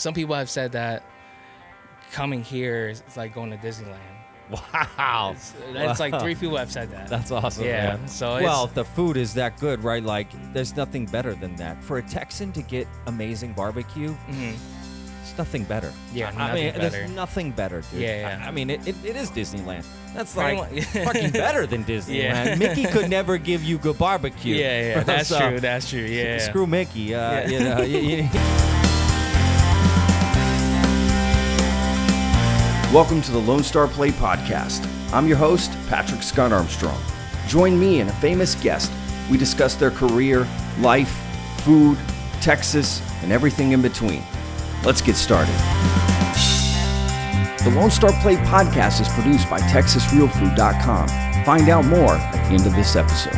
some people have said that coming here is it's like going to Disneyland. Wow. It's, that's like three people have said that. That's awesome. Yeah, man. so well, it's- the food is that good, right? Like, there's nothing better than that. For a Texan to get amazing barbecue, Mhm. it's nothing better. Yeah, I, I nothing mean, better. there's nothing better, dude. Yeah, yeah. I, I mean, it, it, it is Disneyland. That's Pretty like much. fucking better than Disneyland. Yeah. Mickey could never give you good barbecue. Yeah, yeah, that's So, true. That's true. Yeah. Screw Mickey. Uh, Yeah. You know, you- you- Welcome to the Lone Star Plate Podcast. I'm your host, Patrick Scott Armstrong. Join me and a famous guest. We discuss their career, life, food, Texas, and everything in between. Let's get started. The Lone Star Plate Podcast is produced by TexasRealFood.com. Find out more at the end of this episode.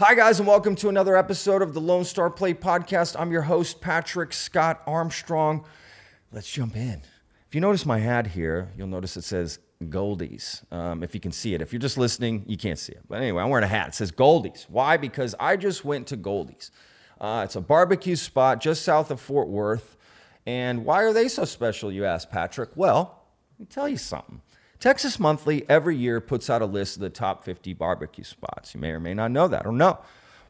Hi, guys, and welcome to another episode of the Lone Star Plate Podcast. I'm your host, Patrick Scott Armstrong. Let's jump in. If you notice my hat here, you'll notice it says Goldee's. Um, if you can see it, if you're just listening, you can't see it. But anyway, I'm wearing a hat. It says Goldee's. Why? Because I just went to Goldee's. Uh, it's a barbecue spot just south of Fort Worth. And why are they so special, you ask, Patrick? Well, let me tell you something. Texas Monthly every year puts out a list of the top 50 barbecue spots. You may or may not know that or no.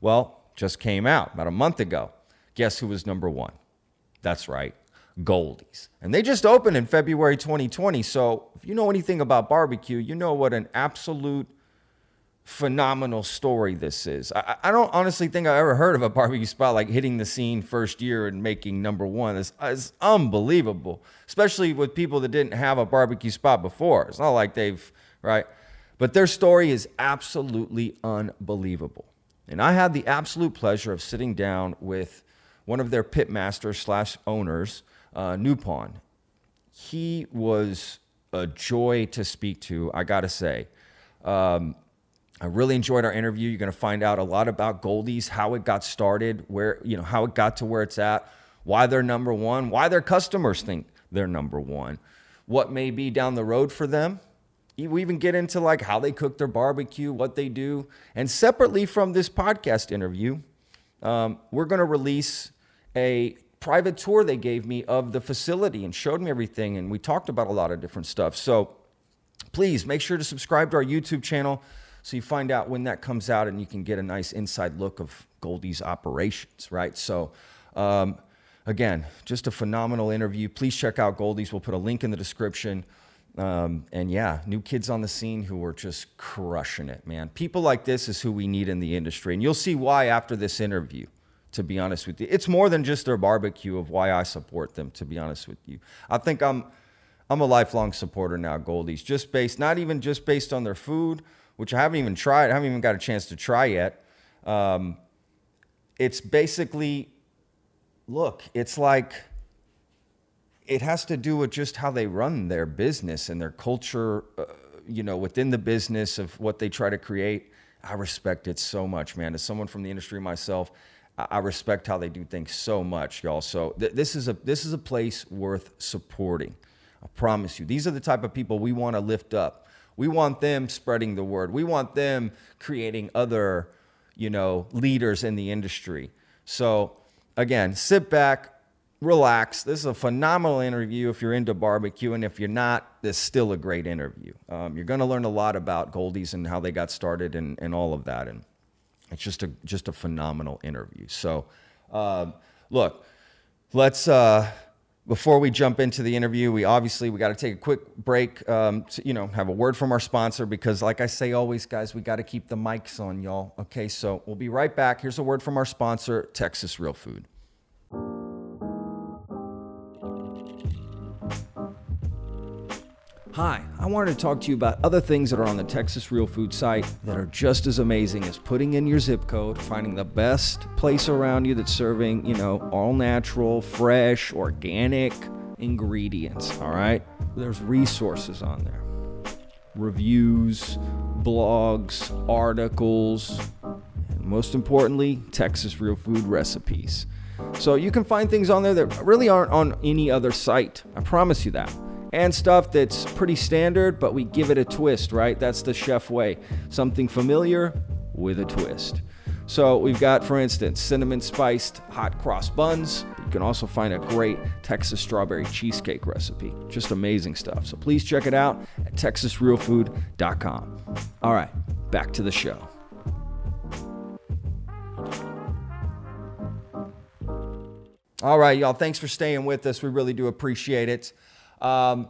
Well, just came out about a month ago. Guess who was number one? That's right, Goldee's. And they just opened in February 2020. So if you know anything about barbecue, you know what an absolute phenomenal story this is. I, I don't honestly think I ever heard of a barbecue spot like hitting the scene first year and making number one. It's, it's unbelievable, especially with people that didn't have a barbecue spot before. It's not like they've, right? But their story is absolutely unbelievable. And I had the absolute pleasure of sitting down with one of their pitmasters slash owners, uh, Nupohn. He was a joy to speak to, I gotta say. Um, I really enjoyed our interview. You're going to find out a lot about Goldee's, how it got started, where you know how it got to where it's at, why they're number one, why their customers think they're number one, what may be down the road for them. We even get into like how they cook their barbecue, what they do, and separately from this podcast interview, um, we're going to release a private tour they gave me of the facility and showed me everything, and we talked about a lot of different stuff. So please make sure to subscribe to our YouTube channel so you find out when that comes out and you can get a nice inside look of Goldee's operations, right? So, um, again, just a phenomenal interview. Please check out Goldee's. We'll put a link in the description. Um, and yeah, new kids on the scene who are just crushing it, man. People like this is who we need in the industry. And you'll see why after this interview, to be honest with you. It's more than just their barbecue of why I support them, to be honest with you. I think I'm I'm a lifelong supporter now, Goldee's, just based, not even just based on their food, which I haven't even tried. I haven't even got a chance to try yet. Um, it's basically, look, it's like, it has to do with just how they run their business and their culture, uh, you know, within the business of what they try to create. I respect it so much, man. As someone from the industry myself, I respect how they do things so much, y'all. So th- this is a this is a place worth supporting. I promise you. These are the type of people we want to lift up. We want them spreading the word. We want them creating other, you know, leaders in the industry. So again, sit back, relax. This is a phenomenal interview if you're into barbecue, and if you're not, this is still a great interview. Um, you're going to learn a lot about Goldee's and how they got started and, and all of that. And it's just a just a phenomenal interview. So, um, look, let's uh, before we jump into the interview, we obviously we got to take a quick break. Um, to, you know, have a word from our sponsor because, like I say always, guys, we got to keep the mics on, y'all. Okay, so we'll be right back. Here's a word from our sponsor, Texas Real Food. Hi, I wanted to talk to you about other things that are on the Texas Real Food site that are just as amazing as putting in your zip code, finding the best place around you that's serving, you know, all natural, fresh, organic ingredients, all right? There's resources on there. Reviews, blogs, articles, and most importantly, Texas Real Food recipes. So you can find things on there that really aren't on any other site. I promise you that and stuff that's pretty standard, but we give it a twist, right? That's the chef way. Something familiar with a twist. So we've got, for instance, cinnamon spiced hot cross buns. You can also find a great Texas strawberry cheesecake recipe. Just amazing stuff. So please check it out at texasrealfood.com. All right, back to the show. All right, y'all. Thanks for staying with us. We really do appreciate it. Um,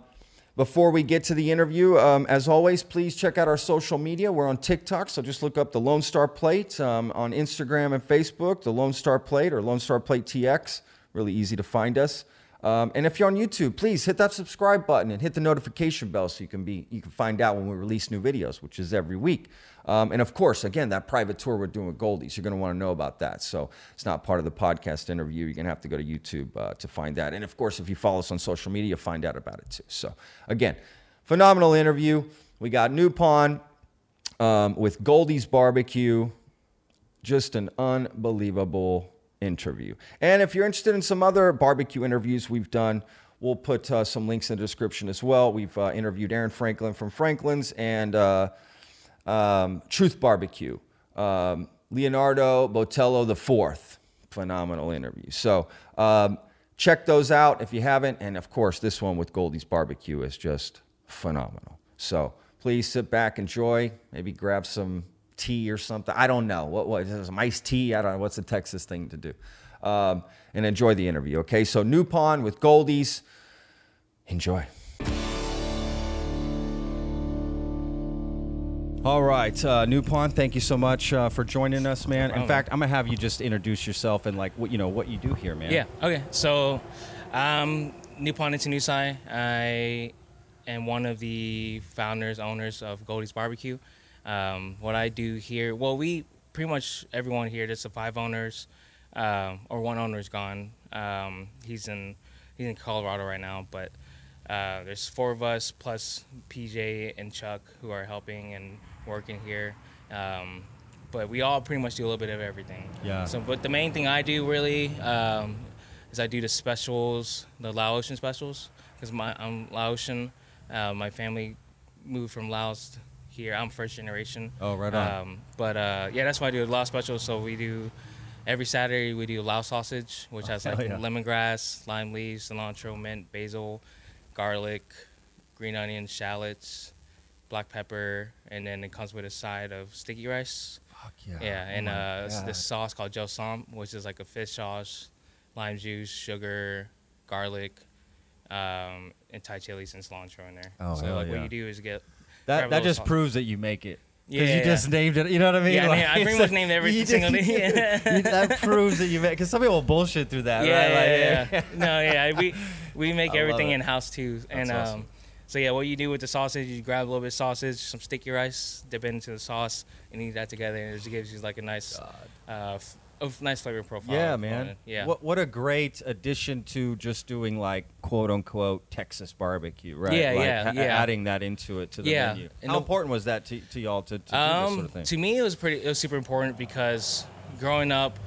before we get to the interview, um, as always, please check out our social media. We're on TikTok, so just look up the Lone Star Plate um, on Instagram and Facebook, the Lone Star Plate or Lone Star Plate TX. Really easy to find us. Um, and if you're on YouTube, please hit that subscribe button and hit the notification bell so you can be you can find out when we release new videos, which is every week. Um, and of course, again, that private tour we're doing with Goldee's, you're going to want to know about that. So it's not part of the podcast interview. You're going to have to go to YouTube uh, to find that. And of course, if you follow us on social media, find out about it too. So again, phenomenal interview. We got Nupohn um, with Goldee's Barbecue. Just an unbelievable interview. And if you're interested in some other barbecue interviews we've done, we'll put uh, some links in the description as well. We've uh, interviewed Aaron Franklin from Franklin's and uh, um, Truth Barbecue, um, Leonardo Botello the fourth. Phenomenal interview. So um, check those out if you haven't. And of course, this one with Goldee's Barbecue is just phenomenal. So please sit back, enjoy, maybe grab some tea or something. I don't know. What was some iced tea? I don't know. What's the Texas thing to do? Um, and enjoy the interview. Okay. So Nupohn with Goldee's. Enjoy. All right, uh, Nupohn, thank you so much uh, for joining us, man. In fact, I'm gonna have you just introduce yourself and like what you know what you do here, man. Yeah. Okay. So, um, Nupohn Inthanousay. I am one of the founders, owners of Goldee's Barbecue. Um, what I do here, well, we pretty much everyone here. There's the five owners, um, or one owner is gone. Um, he's in he's in Colorado right now, but uh, there's four of us plus PJ and Chuck who are helping and working here. Um, but we all pretty much do a little bit of everything. Yeah. So, but the main thing I do really um, is I do the specials, the Laotian specials, because my I'm Laotian. Uh, my family moved from Laos here. I'm first generation. Oh, right on. Um, but uh, yeah, that's why I do a Lao specials. So we do every Saturday we do Lao sausage, which has like yeah. lemongrass, lime leaves, cilantro, mint, basil, garlic, green onions, shallots, black pepper, and then it comes with a side of sticky rice. Fuck yeah. Yeah, Oh and my uh, this sauce called Jaew Som, which is like a fish sauce, lime juice, sugar, garlic, um, and Thai chilies and cilantro in there. Oh, so like yeah. what you do is get That that just proves that you make it. yeah, Because you yeah. just named it. You know what I mean? Yeah, I, mean, Like, I pretty much named every you single you- that proves that you make. Because some people will bullshit through that, yeah, right? Like, yeah, yeah. no, yeah, we we make I everything in house too, and That's um, awesome. so yeah, what you do with the sausage, you grab a little bit of sausage, some sticky rice, dip it into the sauce, and eat that together, and it just gives you like a nice, uh, f- a nice flavor profile. Yeah, man. Yeah. What what a great addition to just doing like quote unquote Texas barbecue, right? Yeah, Like, yeah, yeah. Adding that into it to the Yeah, menu. and How the- important was that to, to y'all to, to do this Um, sort of thing? to me, it was pretty. It was super important because growing up,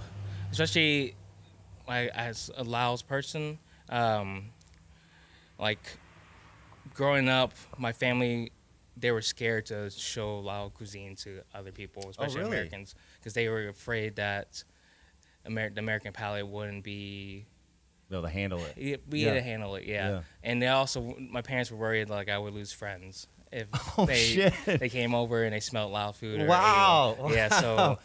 especially like as a Laos person, um, like growing up, my family they were scared to show Lao cuisine to other people, especially Oh, really? Americans, because they were afraid that Amer- the American palate wouldn't be Be able to handle it. yeah, we Yeah. had to handle it, yeah. Yeah. And they also, my parents were worried like I would lose friends if Oh, they shit. they came over and they smelled Lao food. Or Wow. it. Yeah. So, Wow.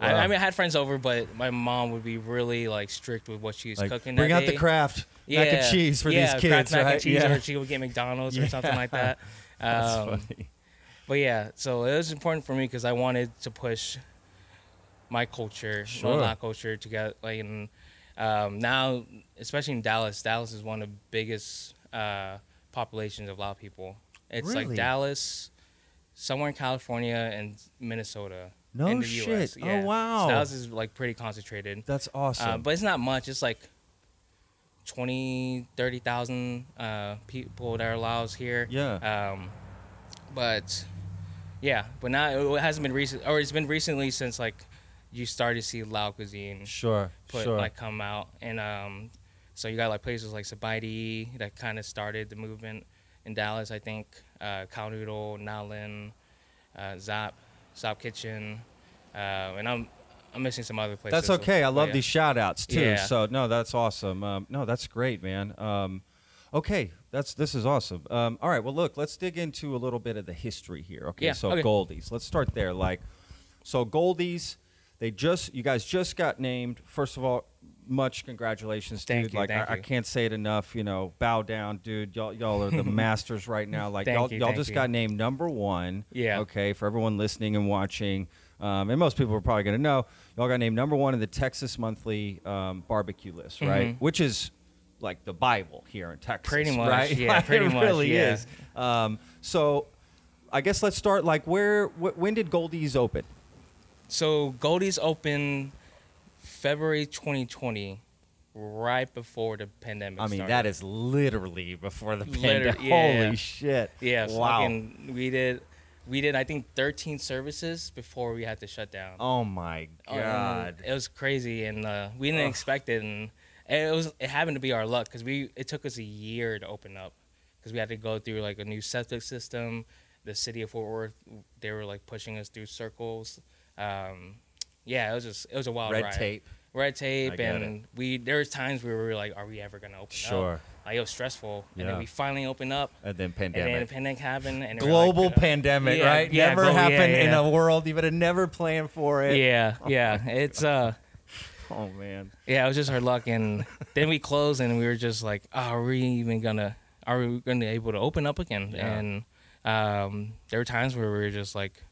I, I mean, I had friends over, but my mom would be really like strict with what she was Like, cooking. bring out the day. craft yeah. mac and cheese for yeah, these kids, mac right? and cheese, yeah. or she would get McDonald's or something like that. That's Um, funny. but yeah, so it was important for me because I wanted to push my culture, Sure. my Lao culture, together. like, and um, now, especially in Dallas, Dallas is one of the biggest uh, populations of Lao people. It's Really? like Dallas, somewhere in California, and Minnesota. No in the shit. US. Oh, Yeah. wow. So Dallas is like pretty concentrated. That's awesome. Uh, but it's not much. It's like 20, 30,000 uh, people that are Laos here. yeah. Um, but yeah, but now it hasn't been recent, or it's been recently since like you started to see Lao cuisine sure. put sure. like come out, and um, so you got like places like Sabaidi that kind of started the movement in Dallas. I think uh, Khao Noodle, Nowlin, uh, Zaap, Zaap Kitchen, uh, and I'm I'm missing some other places. That's okay. I love yeah. these shout outs too. Yeah. So no, that's awesome. Um, no, that's great, man. Um, okay, that's this is awesome. Um, all right, well, look, let's dig into a little bit of the history here. Okay, Yeah, so okay. Goldee's. Let's start there. Like, so Goldee's, they just you guys just got named. First of all, much congratulations, Thank dude. you, like, I, I can't say it enough. You know, bow down, dude. Y'all, y'all are the masters right now. Like, y'all, you, y'all thank just you. got named number one. Yeah. Okay, for everyone listening and watching, um, and most people are probably going to know, y'all got named number one in the Texas Monthly um, barbecue list, right? Mhm. Which is like the Bible here in Texas, Pretty much, right? yeah, Like, pretty it much, really yeah. is. Um, so, I guess let's start. Like, where? Wh- when did Goldee's open? So Goldee's opened February 2020, right before the pandemic. I mean, started. that is literally before the Liter- pandemic. yeah. Holy shit! yeah. Wow. Fucking, we did, we did I think 13 services before we had to shut down. Oh my Oh, god. it was crazy, and uh, we didn't Ugh. expect it, and it was it happened to be our luck because we it took us a year to open up because we had to go through like a new septic system. The city of Fort Worth, they were like pushing us through circles. Um, yeah, it was just it was a wild ride. Red ride. tape. red tape, I and we there was times where we were like, are we ever gonna open Sure. up? Like it was stressful, and Yeah. then we finally opened up, And then pandemic, and then pandemic happened, and like, global uh, pandemic, yeah, right? yeah, never global- happened in a world you would have never planned for it. Yeah, yeah, it's uh. Oh man. Yeah, it was just our luck, and then we closed, and we were just like, oh, "Are we even gonna? Are we gonna be able to open up again?" Yeah. And um, there were times where we were just like,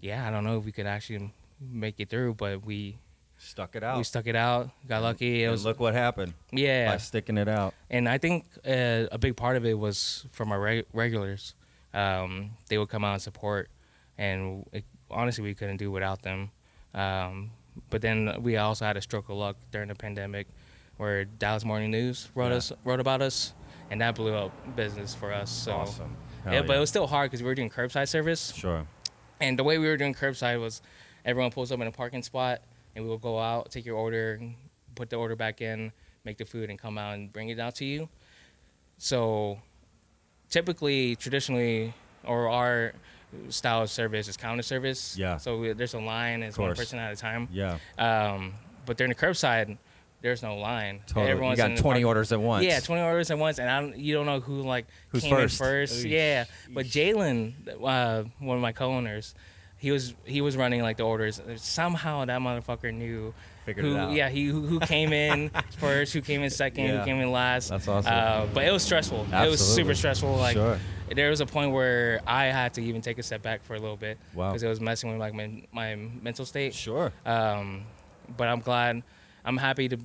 "Yeah, I don't know if we could actually make it through," but we Stuck it out. we stuck it out, got lucky. It And was look what happened yeah, by sticking it out. and I think uh, a big part of it was from our reg- regulars. Um, they would come out and support, and it, honestly, we couldn't do without them. Um, but then we also had a stroke of luck during the pandemic, where Dallas Morning News wrote Yeah. us wrote about us, and that blew up business for us. So awesome. Hell yeah, but it was still hard because we were doing curbside service, sure. And the way we were doing curbside was everyone pulls up in a parking spot, and we will go out, take your order, put the order back in, make the food, and come out and bring it out to you. So typically, traditionally, or our style of service is counter service. Yeah. So we, there's a line, it's one person at a time. Yeah. Um, but during the curbside, there's no line. Totally. You Everyone's got 20 park- orders at once. Yeah, 20 orders at once, and I don't, you don't know who like Who's came first? in first. Eesh, Yeah, but. Jalen, uh, one of my co-owners, he was he was running like the orders. Somehow that motherfucker knew Figured who, it out. yeah, he who, who came in first, who came in second, Yeah. who came in last. That's awesome. Uh, but it was stressful. Absolutely. It was super stressful. Like Sure. there was a point where I had to even take a step back for a little bit Wow. because it was messing with like my, my mental state. Sure. Um, but I'm glad, I'm happy to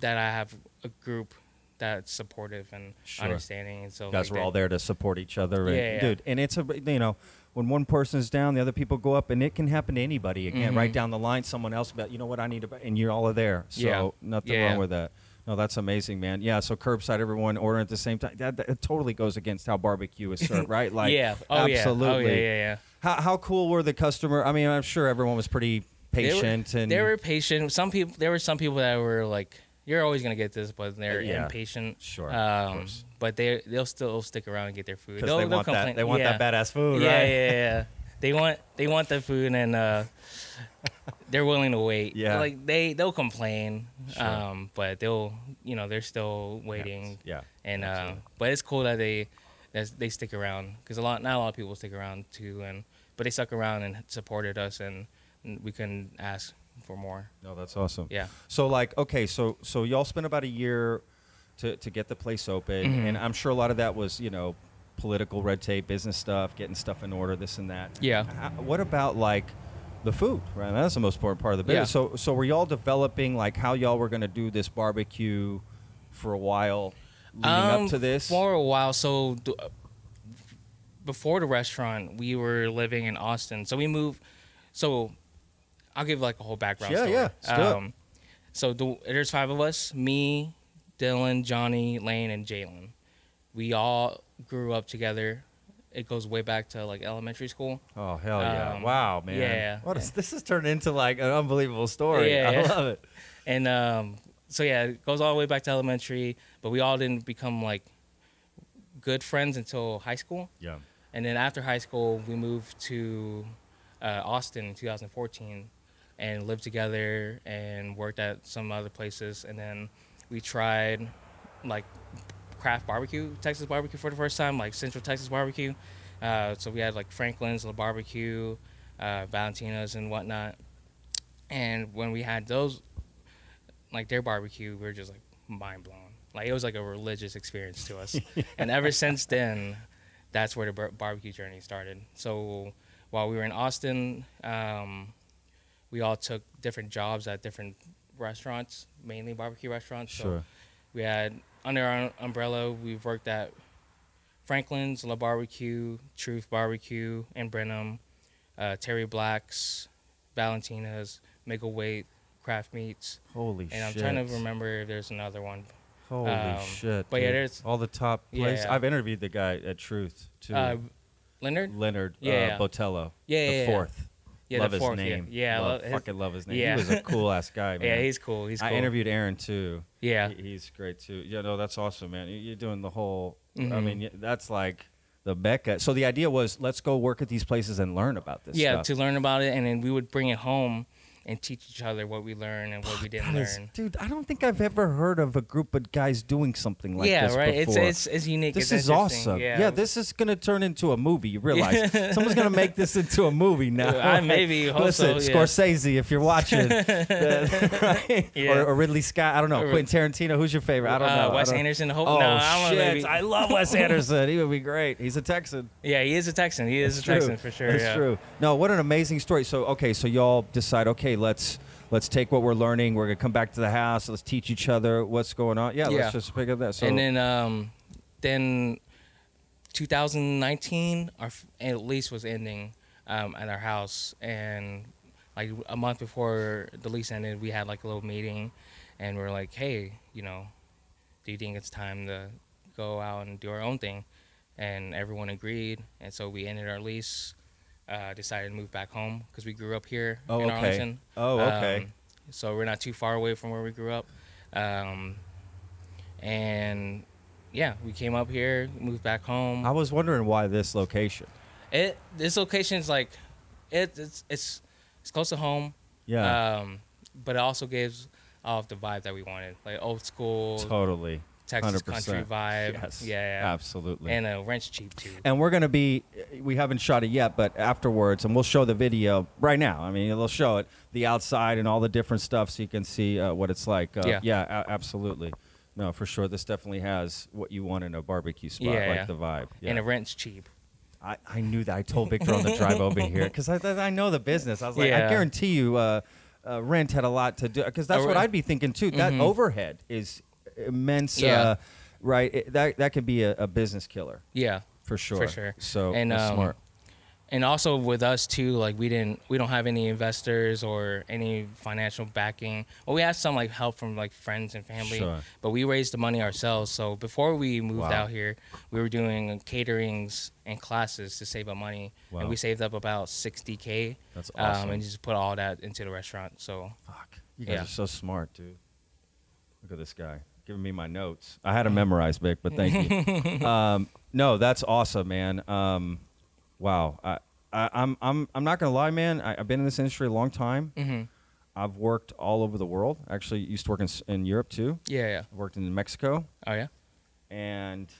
that I have a group that's supportive and Sure. understanding, and so You guys like were all there to support each other. And, Yeah, yeah. Dude, and it's a, you know, when one person's down, the other people go up, and it can happen to anybody. Again, Mhm. right down the line, someone else, about you know what, I need to, and you're all there. So Yeah. nothing Yeah. wrong with that. No, that's amazing, man. Yeah, so curbside, everyone ordering at the same time. That, that totally goes against how barbecue is served, right? Like, yeah, oh absolutely. yeah, oh yeah, yeah, yeah. How, how cool were the customer? I mean, I'm sure everyone was pretty They were- patient and they were patient. Some people, there were some people that were like, "You're always gonna get this," but they're Yeah. impatient. Sure, Um, but they they'll still stick around and get their food. They'll, they want that complain. they want yeah. that badass food, yeah, right? yeah, yeah. yeah. They want they want the food and uh, they're willing to wait. Yeah. like they they'll complain, Sure. um, but they'll you know they're still waiting. Yeah. and uh, but it's cool that they that they stick around because a lot not a lot of people stick around too, and but they stuck around and supported us, and we couldn't ask for more. No, that's awesome. Yeah. So like, okay, so so y'all spent about a year to to get the place open, Mhm. and I'm sure a lot of that was you know political red tape, business stuff, getting stuff in order, this and that. Yeah. How- What about like the food? Right, that's the most important part of the business. Yeah. So so were y'all developing like how y'all were going to do this barbecue for a while leading Um, up to this? for a while. So th- before the restaurant, we were living in Austin. So we moved. So I'll give like a whole background. Yeah, story. yeah, let's do it. Um, so the, there's five of us: me, Dylan, Johnny, Lane, and Jalen. We all grew up together. It goes way back to like elementary school. Oh hell yeah! Um, wow, man. yeah. What is this? Has turned into like an unbelievable story. Yeah, I yeah. love it. And um, so yeah, it goes all the way back to elementary. But we all didn't become like good friends until high school. Yeah. And then after high school, we moved to uh, Austin in 2014. And lived together and worked at some other places. And then we tried like craft barbecue, Texas barbecue for the first time, like Central Texas barbecue. Uh, so we had like Franklin's, La Barbecue, uh, Valentina's, and whatnot. And when we had those, like their barbecue, we were just like mind blown. Like it was like a religious experience to us. and ever since then, that's where the bar- barbecue journey started. So while we were in Austin, um, we all took different jobs at different restaurants, mainly barbecue restaurants. So Sure. we had under our umbrella, we've worked at Franklin's, La Barbecue, Truth Barbecue, in Brenham, uh, Terry Black's, Valentina's, Wait, Craft Meats, Holy shit. and I'm shit. trying to remember if there's another one. Holy um, shit. but yeah, there's- all the top places. Yeah. I've interviewed the guy at Truth too. Uh, Leonard? Leonard Yeah, uh, yeah. Botello. Yeah, the yeah, yeah. fourth. Yeah, love the his fourth, yeah. name. Yeah, love, love his- fucking love his name. yeah. He was a cool ass guy, man. Yeah, he's cool. He's cool. I interviewed Aaron too. Yeah. He- he's great too. Yeah, no, that's awesome, man. You- You're doing the whole. I Mhm. mean, that's like the Mecca. So the idea was, let's go work at these places and learn about this. yeah, stuff. to learn about it, and then we would bring it home and teach each other what we learned and what we didn't is- learn. dude, I don't think I've ever heard of a group of guys doing something like this. yeah, this right. before. It's it's it's unique. this it's is awesome. Yeah. this is gonna turn into a movie. You realize someone's gonna make this into a movie now. I maybe Listen, so, yeah. Scorsese, if you're watching, right? Yeah. or, or Ridley Scott. I don't know. Or- Quentin Tarantino. Who's your favorite? I don't Uh, know. Wes don't- Anderson. Hope, Oh no, I shit! Maybe. I love Wes Anderson. He would be great. He's a Texan. yeah, he is a Texan. He is It's a Texan for sure. That's yeah. true. No, what an amazing story. So okay, so y'all decide. Okay, let's let's take what we're learning. We're gonna come back to the house. Let's teach each other what's going on. Yeah, Yeah. let's just pick up that. So and then um, then 2019, our f- at least was ending um, at our house, and like a month before the lease ended, we had like a little meeting, and we are like, hey, you know, do you think it's time to go out and do our own thing? And everyone agreed, and so we ended our lease. Uh, decided to move back home because we grew up here Oh, in okay. Arlington. Oh, okay. Um, so we're not too far away from where we grew up. Um, and yeah, we came up here, moved back home. I was wondering why this location. It this location is like, it, it's it's it's close to home. Yeah, Um, but it also gives off the vibe that we wanted, like old school totally. Texas 100%. country vibe. Yes, Yeah, yeah. absolutely. And uh, rent's cheap too. And we're gonna be. We haven't shot it yet, but afterwards, and we'll show the video right now. I mean, they'll show it, the outside and all the different stuff, so you can see uh, what it's like. Uh, Yeah. yeah, a- absolutely. No, for sure. This definitely has what you want in a barbecue spot, Yeah, like yeah. the vibe. Yeah. And the rent's cheap. I, I knew that. I told Victor on the drive over here because I, I know the business. I was like, I guarantee you, uh, uh, rent had a lot to do because that's what I'd be thinking too. That Mhm. overhead is immense. Yeah. Uh, right. It, that that could be a, a business killer Yeah. for sure. For sure. So And, um, smart. and also with us too like we didn't we don't have any investors or any financial backing well we had some like help from like friends and family Sure. but we raised the money ourselves so before we moved Wow. out here we were doing caterings and classes to save up money Wow. and we saved up about 60k That's awesome. um, and just put all that into the restaurant so Fuck. You guys yeah. are so smart, dude. Look at this guy giving me my notes. I had to memorize, Vic, but thank you. um, no, that's awesome, man. Um, wow. I, I, I'm I'm I'm not gonna lie, man. I, I've been in this industry a long time. hmm I've worked all over the world. Actually, used to work in, in Europe too. yeah yeah I worked in Mexico, oh yeah and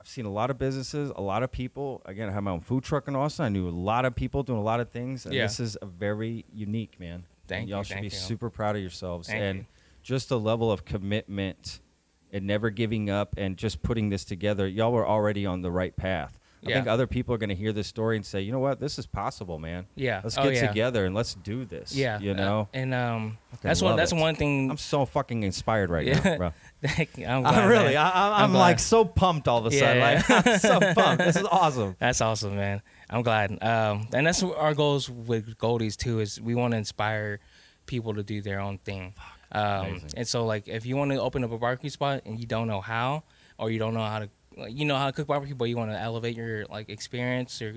I've seen a lot of businesses, a lot of people. Again, I have my own food truck in Austin. I knew a lot of people doing a lot of things, and Yeah. this is a very unique, man. Thank and you, y'all should thank be you. super proud of yourselves, Thank and you. Just the level of commitment and never giving up, and just putting this together. Y'all were already on the right path. I Yeah. think other people are going to hear this story and say, you know what, this is possible, man. Yeah. Let's Oh, get yeah. together and let's do this. yeah you uh, know. and um that's one that's it. one thing I'm so fucking inspired right Yeah. now, bro. Thank you. I'm I'm really, man. I, I'm, like so pumped all of a sudden. Yeah, Like, I'm so pumped. This is awesome. That's awesome, man. I'm glad. Um, and that's what our goals with Goldee's too. Is we want to inspire people to do their own thing. Um, and so, like, if you want to open up a barbecue spot and you don't know how, or you don't know how to, like, you know how to cook barbecue, but you want to elevate your like experience or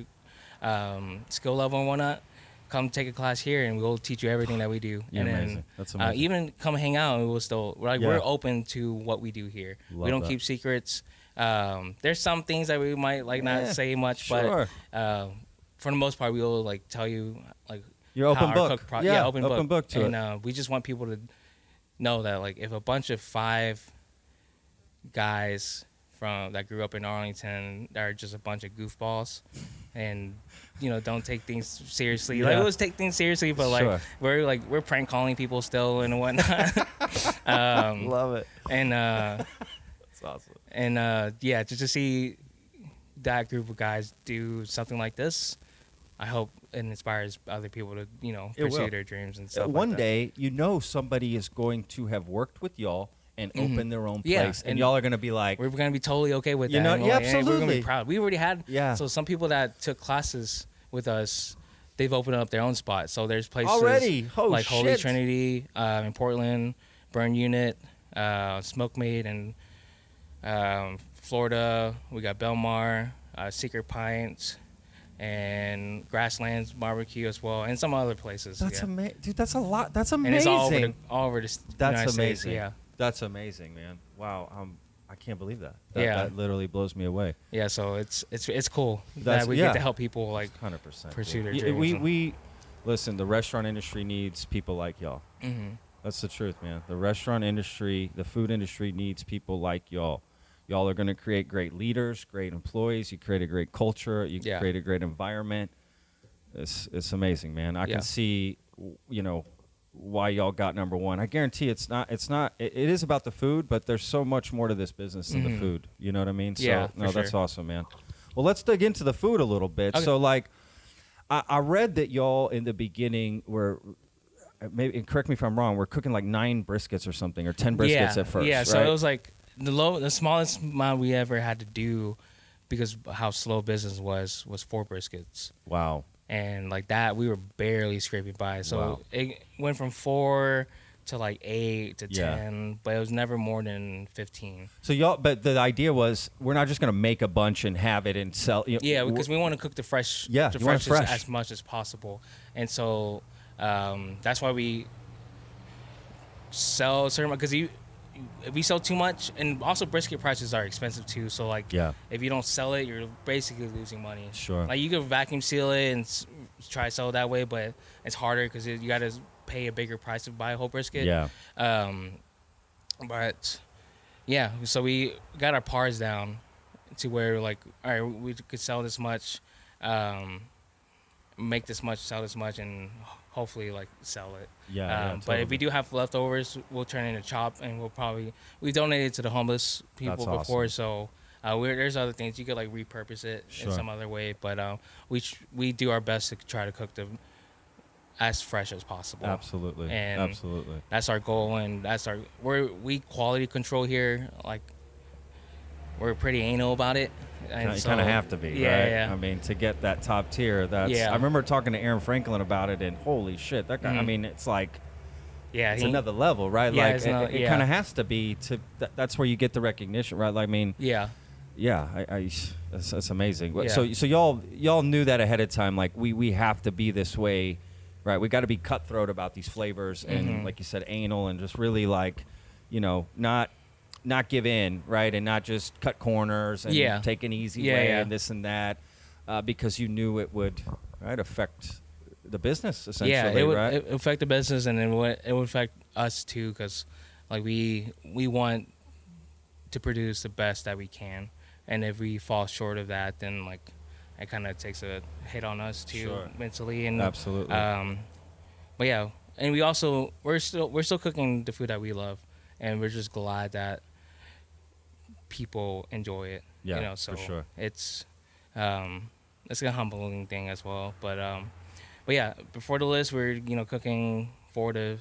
um, skill level and whatnot, come take a class here, and we'll teach you everything that we do. You're and amazing. then That's uh, even come hang out, and we'll still we're like Yeah. we're open to what we do here. Love we don't that. keep secrets. Um, there's some things that we might like not Yeah, say much, sure. but uh, for the most part, we'll like tell you like You're open book. pro- Yeah, yeah, open, open book to and. Uh, we just want people to know that like if a bunch of five guys from that grew up in Arlington are just a bunch of goofballs and you know don't take things seriously. Like Yeah. we always take things seriously, but like Sure. we're like we're prank calling people still and whatnot. um, Love it. and uh, That's awesome. and uh, yeah, just to see that group of guys do something like this, I hope it inspires other people to you know It pursue will. their dreams and stuff. like one that. day, you know, somebody is going to have worked with y'all and open their own Mm-hmm. Yeah, place, and, and y'all are going to be like, we're gonna be totally okay with You that. know- yeah, we're- and We're gonna be proud. We already had Yeah. So some people that took classes with us, they've opened up their own spot. So there's places Already? Oh, like Holy. Trinity um, in Portland, Burn Unit, uh, Smoke Made, and um, Florida. We got Belmar, uh, Secret Pints, and Grasslands Barbecue as well, and some other places. "That's yeah. amazing, dude. That's a lot. That's amazing. and amazing. it's all over the all over the That's United States, amazing. Yeah. That's amazing, man. Wow. Um, I can't believe that. that Yeah. That literally blows me away. Yeah, so it's it's it's cool That's- that we yeah. get to help people like Hundred percent. Pursue their We dreams. we we listen. The restaurant industry needs people like y'all. mhm. That's the truth, man. The restaurant industry, the food industry needs people like y'all. Y'all are going to create great leaders, great employees. You create a great culture. You Yeah. create a great environment. It's it's amazing, man. I Yeah. can see, you know, why y'all got number one. I guarantee it's not. It's not. It, it is about the food, but there's so much more to this business than the Mhm. food. You know what I mean? So, Yeah, no, that's awesome, man. Well, let's dig into the food a little bit. Okay. So, like, I, I read that y'all in the beginning were maybe and correct me if I'm wrong. We're cooking like nine briskets or something, or ten briskets yeah, at first. Yeah, so right? it was like the low, the smallest amount we ever had to do because how slow business was was four briskets, wow. and like that we were barely scraping by. So Wow. it went from four to like eight to Yeah. ten, but it was never more than fifteen. So y'all, but the idea was we're not just gonna make a bunch and have it and sell. You know, Yeah, because we want to cook the fresh, Yeah, the you want it freshest fresh. as much as possible, and so um, that's why we sell certain because you we sell too much, and also brisket prices are expensive too. So like, Yeah. if you don't sell it, you're basically losing money. Sure. Like you could vacuum seal it and s- try to sell it that way, but it's harder because you got to pay a bigger price to buy a whole brisket. Yeah. Um, but yeah, so we got our pars down to where like, all right, we could sell this much, um, make this much, sell this much, and hopefully like sell it. Yeah, Um, yeah, But if we do have leftovers, we'll turn it into chop, and we'll probably we donated to the homeless people That's before, awesome. so. Uh, we're, there's other things you could like repurpose it Sure. in some other way, but um, we ch- we do our best to try to cook them as fresh as possible Absolutely. And- Absolutely. that's our goal and that's our we're we quality control here like we're pretty anal about it and you so- kind of have to be, yeah right? yeah I mean, to get that top tier, that's. Yeah. I remember talking to Aaron Franklin about it, and holy shit, that guy. I Mhm. mean, it's like yeah it's he- another level, right? Yeah, like it, kind of has to be to. That, that's where you get the recognition, right? Like, I mean, yeah yeah, I, I that's, that's amazing. Yeah. So, so y'all y'all knew that ahead of time. Like, we we have to be this way, right? We got to be cutthroat about these flavors, and Mhm. like you said, anal, and just really like, you know, not not give in, right, and not just cut corners and Yeah. take an easy Yeah, way yeah. and this and that, uh, because you knew it would right affect the business essentially, yeah it would right? it affect the business and it would it would affect us too because like we we want to produce the best that we can and if we fall short of that then like it kind of takes a hit on us too Sure. mentally and Absolutely. um but yeah and we also we're still we're still cooking the food that we love and we're just glad that people enjoy it Yeah, you know so for sure. it's um it's a humbling thing as well but um but yeah before the list we're you know cooking four to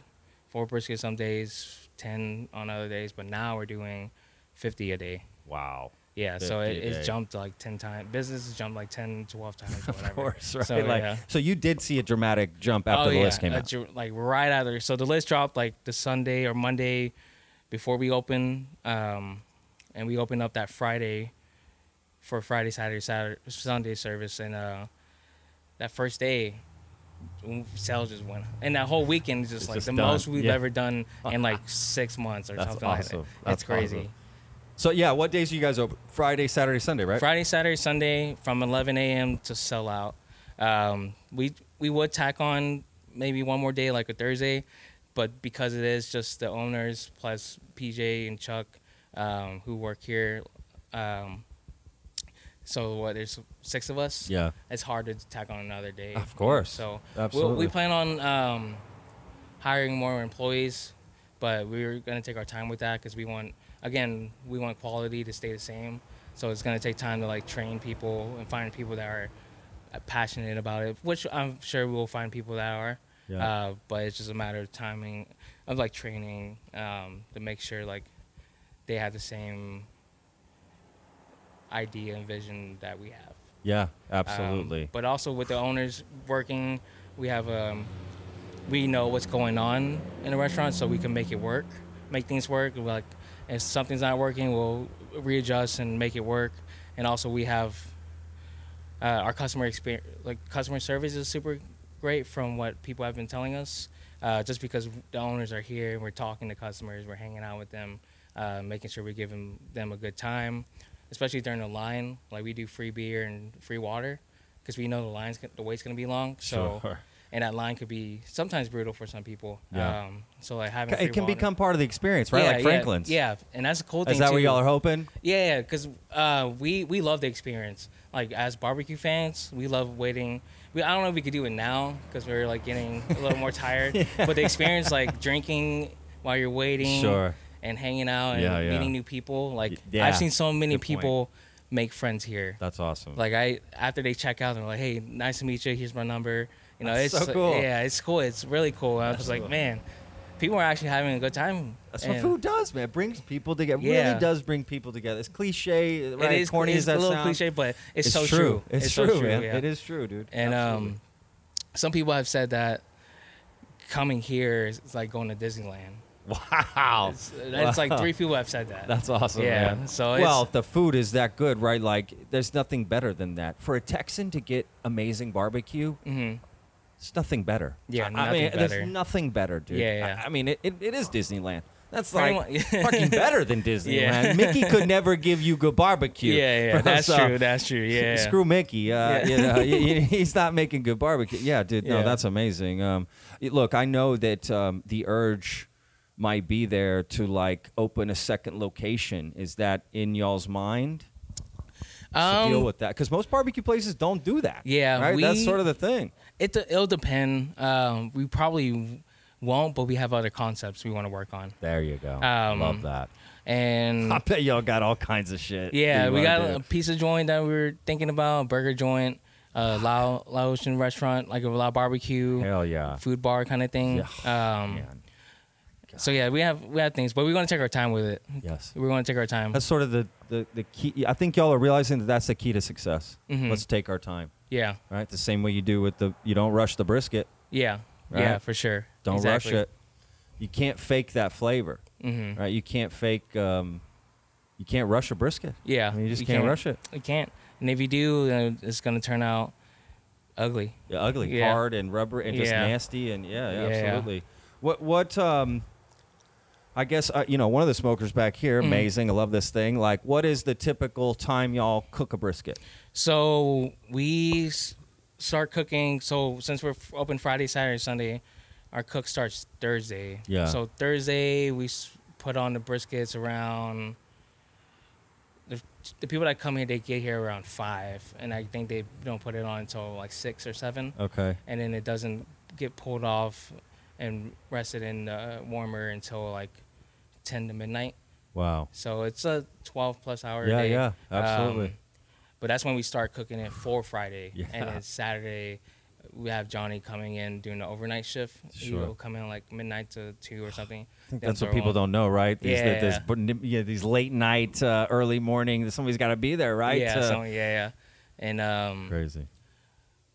four briskets some days 10 on other days but now we're doing 50 a day wow. yeah so it, 50 a day. it's jumped like 10 times business has jumped like 10 12 times or Of course, right? so, like, yeah. so you did see a dramatic jump after oh, the yeah. list came out. ju- like right after. So the list dropped like the Sunday or Monday before we open, um, and we opened up that Friday for Friday, Saturday, Saturday, Sunday service, and uh, that first day. Sales just went, and that whole weekend is just It's like just the done. most we've Yeah. ever done in like six months or That's something awesome. like that. That's it's crazy. awesome. So yeah, what days are you guys open? Friday, Saturday, Sunday, right? Friday, Saturday, Sunday from 11 a.m. to sell out. Um, we we would tack on maybe one more day, like a Thursday, but because it is just the owners plus PJ and Chuck um, who work here, um, so what? There's six of us. Yeah. It's hard to tack on another day. Of course. So Absolutely. We, we plan on um, hiring more employees, but we're gonna take our time with that because we want, again, we want quality to stay the same. So it's gonna take time to like train people and find people that are passionate about it, which I'm sure we'll find people that are. Yeah. Uh, but it's just a matter of timing of like training um, to make sure like they have the same idea and vision that we have. Yeah, Um, absolutely. but also with the owners working, we have um, we know what's going on in the restaurant, so we can make it work, make things work. Like if something's not working, we'll readjust and make it work. And also we have uh, our customer experience, like customer service is super great from what people have been telling us. Uh, just because the owners are here, and we're talking to customers, we're hanging out with them, uh, making sure we're giving them a good time, especially during the line. Like we do free beer and free water because we know the lines, the wait's gonna be long. So, Sure. and that line could be sometimes brutal for some people. Yeah. Um, so like having it can water- become part of the experience, right? Yeah, like Franklin's. Yeah, yeah, and that's a cool thing. Is that what y'all are hoping? Yeah, yeah, because uh, we we love the experience. Like as barbecue fans, we love waiting. We I don't know if we could do it now because we're like getting a little more tired. But the experience, like drinking while you're waiting, Sure. And hanging out and Yeah, yeah. meeting new people. Like yeah, I've seen so many good point. people make friends here. That's awesome. Like I after they check out, they're like, "Hey, nice to meet you. Here's my number." You know, That's it's so cool. Yeah, it's cool. It's really cool. I was just like, man, people are actually having a good time. That's what food does, man. It brings people together. Yeah. Really does bring people together. It's cliche, right? It is Corny it's as that a little sounds. cliche, but it's, It's so true. true. It's, so true, man. yeah. It is true, dude. And Absolutely. um, some people have said that coming here is like going to Disneyland. Wow, It's, that's like three people have said that. That's awesome, Yeah, man. so well, the food is that good, right? Like, there's nothing better than that. For a Texan to get amazing barbecue, Mm-hmm. it's nothing better. Yeah, I- nothing mean, better. there's nothing better, dude. Yeah, yeah. I, I mean, it, it, it is Disneyland. That's like fucking better than Disneyland. Yeah. Mickey could never give you good barbecue. Yeah, yeah, bro, that's so- true. That's true. Yeah. Screw Mickey. Uh, Yeah. you know, he's not making good barbecue. Yeah, dude. No, Yeah. that's amazing. Um, look, I know that um, the urge might be there to like open a second location. Is that in y'all's mind? to deal Um, with that because most barbecue places don't do that. Yeah, right. that's sort of the thing. It it'll depend. Um, we probably won't, but we have other concepts we want to work on. There you go. Um, Love that. And I bet y'all got all kinds of shit. yeah, we got do. a pizza joint that we were thinking about, a burger joint, uh, Lao Laotian restaurant, like a Lao barbecue, Hell yeah. food bar kind of thing. Um, Man. So yeah, we have we have things, but we're gonna take our time with it. Yes. We're gonna take our time. That's sort of the, the, the key. I think y'all are realizing that that's the key to success. Mhm. Let's take our time. yeah, Right. The same way you do with the, you don't rush the brisket. yeah, yeah, for sure. Don't exactly. rush it. You can't fake that flavor, hmm right? You can't fake. Um, you can't rush a brisket. Yeah, I mean, you just can't, rush it. You can't, and if you do, then it's gonna turn out ugly. Yeah, ugly, Yeah. hard, and rubber, and just Yeah. nasty, and Yeah, yeah. absolutely. What what um. I guess uh, you know one of the smokers back here. Mm. Amazing, I love this thing. Like, what is the typical time y'all cook a brisket? So we s- start cooking. So since we're f- open Friday, Saturday, Sunday, our cook starts Thursday. Yeah. So Thursday we s- put on the briskets around. The, the people that come here, they get here around five, and I think they don't put it on until like six or seven, Okay. and then it doesn't get pulled off and rested in the warmer until like ten to midnight. Wow. So it's a twelve plus hour Yeah, day. yeah, absolutely. Um, but that's when we start cooking it for Friday. Yeah. And then Saturday, we have Johnny coming in doing the overnight shift. Sure. He'll come in like midnight to two or something. I think that's what people on- don't know, right? These, Yeah. this, but yeah, these late night, uh, early morning. Somebody's got to be there, right? Yeah, so, yeah, yeah. And um, Crazy.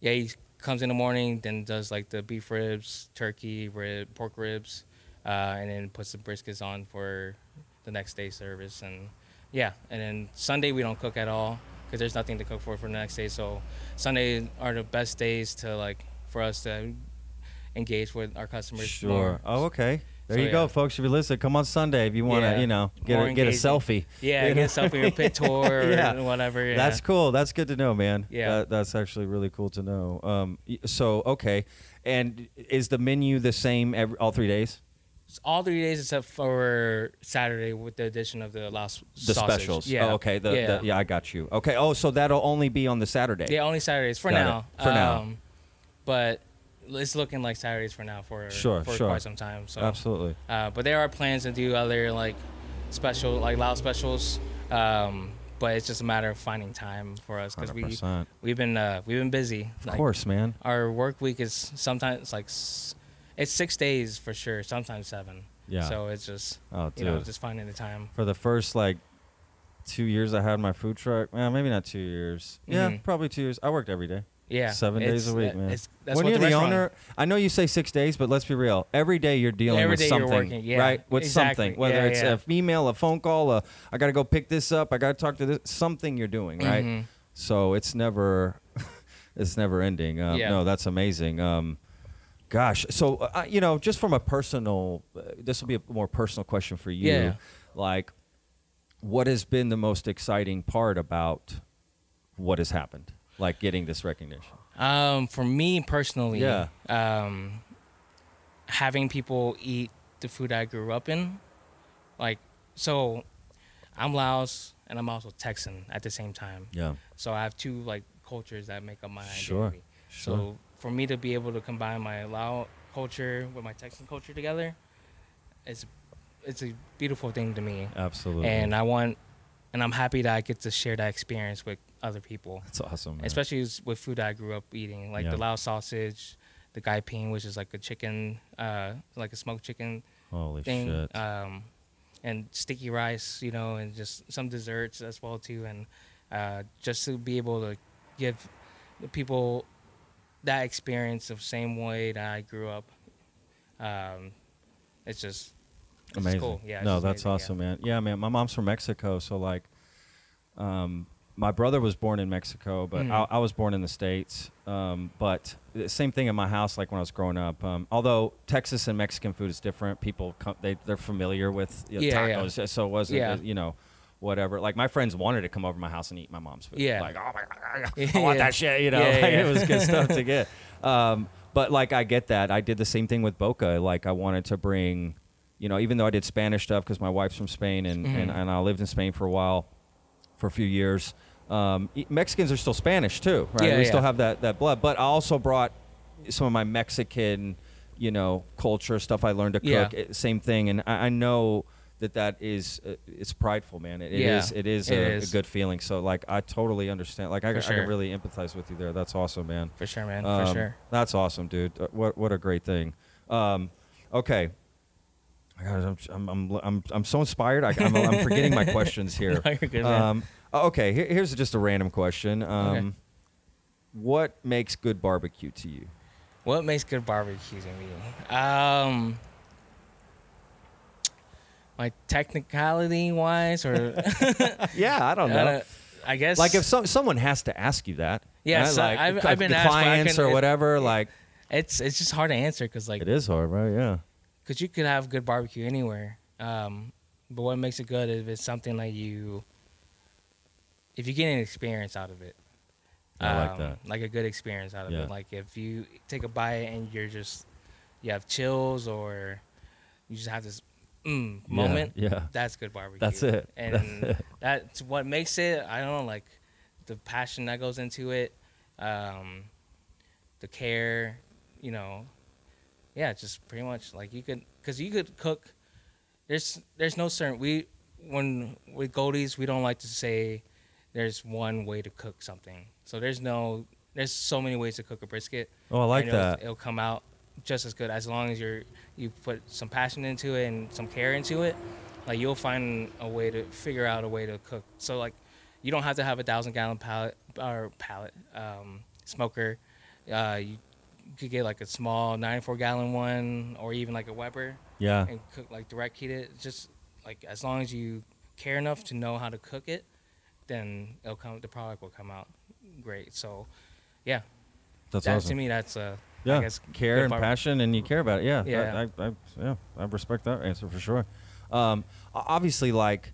yeah, he comes in the morning, then does like the beef ribs, turkey, rib, pork ribs, uh, and then puts the briskets on for the next day service. And yeah, and then Sunday we don't cook at all because there's nothing to cook for for the next day. So Sunday are the best days to like for us to engage with our customers. Sure. more. Oh, okay. There So, you go, folks. If you listen, come on Sunday if you want to, Yeah. you know, get More a, get a selfie. Yeah, get a selfie or pit tour or Yeah. whatever. Yeah. That's cool. That's good to know, man. Yeah. That, that's actually really cool to know. Um, so okay, and is the menu the same every all three days? It's all three days except for Saturday with the addition of the last The sausage. specials. Yeah. Oh, okay. The, yeah. The, yeah, I got you. Okay. Oh, so that'll only be on the Saturday. Yeah, only Saturdays for Got it. now. For now. Um, But it's looking like Saturdays for now for Sure, for sure. quite some time. So Absolutely. Uh, but there are plans to do other like special like loud specials. Um, but it's just a matter of finding time for us because we we've been uh, we've been busy. Of course, man. Our work week is sometimes like it's six days for sure. Sometimes seven. Yeah. So it's just Oh, you know just finding the time. For the first like two years I had my food truck, well, maybe not two years. Yeah, Mhm. probably two years. I worked every day. Yeah. Seven days a week, man. It's, that's when you're the, restaurant- owner, I know you say six days, but let's be real. Every day you're dealing Every with day you're something, working, yeah, right? With exactly. something, whether Yeah, it's yeah. a female, a phone call, a I got to go pick this up, I got to talk to this, something you're doing, right? Mhm. So it's never, it's never ending. Um, Yeah. No, that's amazing. Um, gosh, so uh, you know, just from a personal, uh, this will be a more personal question for you. Yeah. Like, what has been the most exciting part about what has happened, like getting this recognition? Um, for me personally, Yeah. um, having people eat the food I grew up in, like, so I'm Laos and I'm also Texan at the same time. Yeah. So I have two like cultures that make up my Sure, identity. sure. So for me to be able to combine my Lao culture with my Texan culture together, it's it's a beautiful thing to me. Absolutely. And I want, and I'm happy that I get to share that experience with other people That's awesome. Man. especially with food that I grew up eating, like Yeah. the Lao sausage, the gai ping, which is like a chicken, uh, like a smoked chicken Holy thing, shit. um, and sticky rice, you know, and just some desserts as well too, and uh, just to be able to give the people that experience the same way that I grew up. Um, it's just it's amazing. cool. Yeah. it's no, just that's amazing, awesome, man. Yeah, man. My mom's from Mexico, so like, um, my brother was born in Mexico, but Mhm. I, I was born in the states. Um, but the same thing in my house, like when I was growing up. Um, although Texas and Mexican food is different, people come, they they're familiar with you know, Yeah, yeah. tacos, so it wasn't Yeah. you know. Whatever. Like my friends wanted to come over to my house and eat my mom's food. Yeah. Like, oh my god, I want Yeah. that shit. You know, Yeah, like, yeah. it was good stuff to get. Um, but like I get that. I did the same thing with Boca. Like I wanted to bring, you know, even though I did Spanish stuff because my wife's from Spain and, and, Mhm. and I lived in Spain for a while, for a few years. Um, Mexicans are still Spanish too, right? Yeah, we still have that, that blood. But I also brought some of my Mexican, you know, culture stuff I learned to Yeah. cook. eh, Same thing, and I, I know that that is uh, it's prideful, man. It, it Yeah, is it is it a, is. a good feeling. So like I totally understand. Like I, For I can really empathize with you there. That's awesome, man. For sure, man. Um, for sure. That's awesome, dude. Uh, What what a great thing. Um, okay. I got I'm, I'm, I'm, I'm, so inspired. I, I'm, I'm forgetting my questions here. No, you're good, man. Um, okay, here, here's just a random question. Um, What makes good barbecue to you? What makes good barbecue to me? Um, like technicality wise, or Yeah, I don't uh, I guess like if some, someone has to ask you that. Yeah, right? so like, I've- I've been the asked, clients couldn't- or it- whatever. Like it's it's just hard to answer because like it is hard, right? Yeah. Because you could have good barbecue anywhere. Um, but what makes it good is it's something like you, if you get an experience out of it. I like um, that. Like a good experience out of Yeah. it. Like if you take a bite and you're just, you have chills or you just have this mm, moment. yeah. That's good barbecue. That's it. And that's what makes it. I don't know, like the passion that goes into it, um, the care, you know. Yeah, just pretty much like you could, cause you could cook. There's there's no certain we when with Goldee's we don't like to say there's one way to cook something. So there's no there's so many ways to cook a brisket. Oh, I like it'll- that. It'll come out just as good as long as you're you put some passion into it and some care into it. Like you'll find a way to figure out a way to cook. So like you don't have to have a thousand gallon pallet or pallet um, smoker. Uh, you could get like a small 94 gallon one or even like a Weber Yeah. and cook like direct heat it. Just like as long as you care enough to know how to cook it, then it'll come. The product will come out great. So, yeah, That's that awesome. to me that's a Yeah, I guess care and passion, and you care about it. Yeah, Yeah. I, I, I, yeah, I respect that answer for sure. Um, obviously, like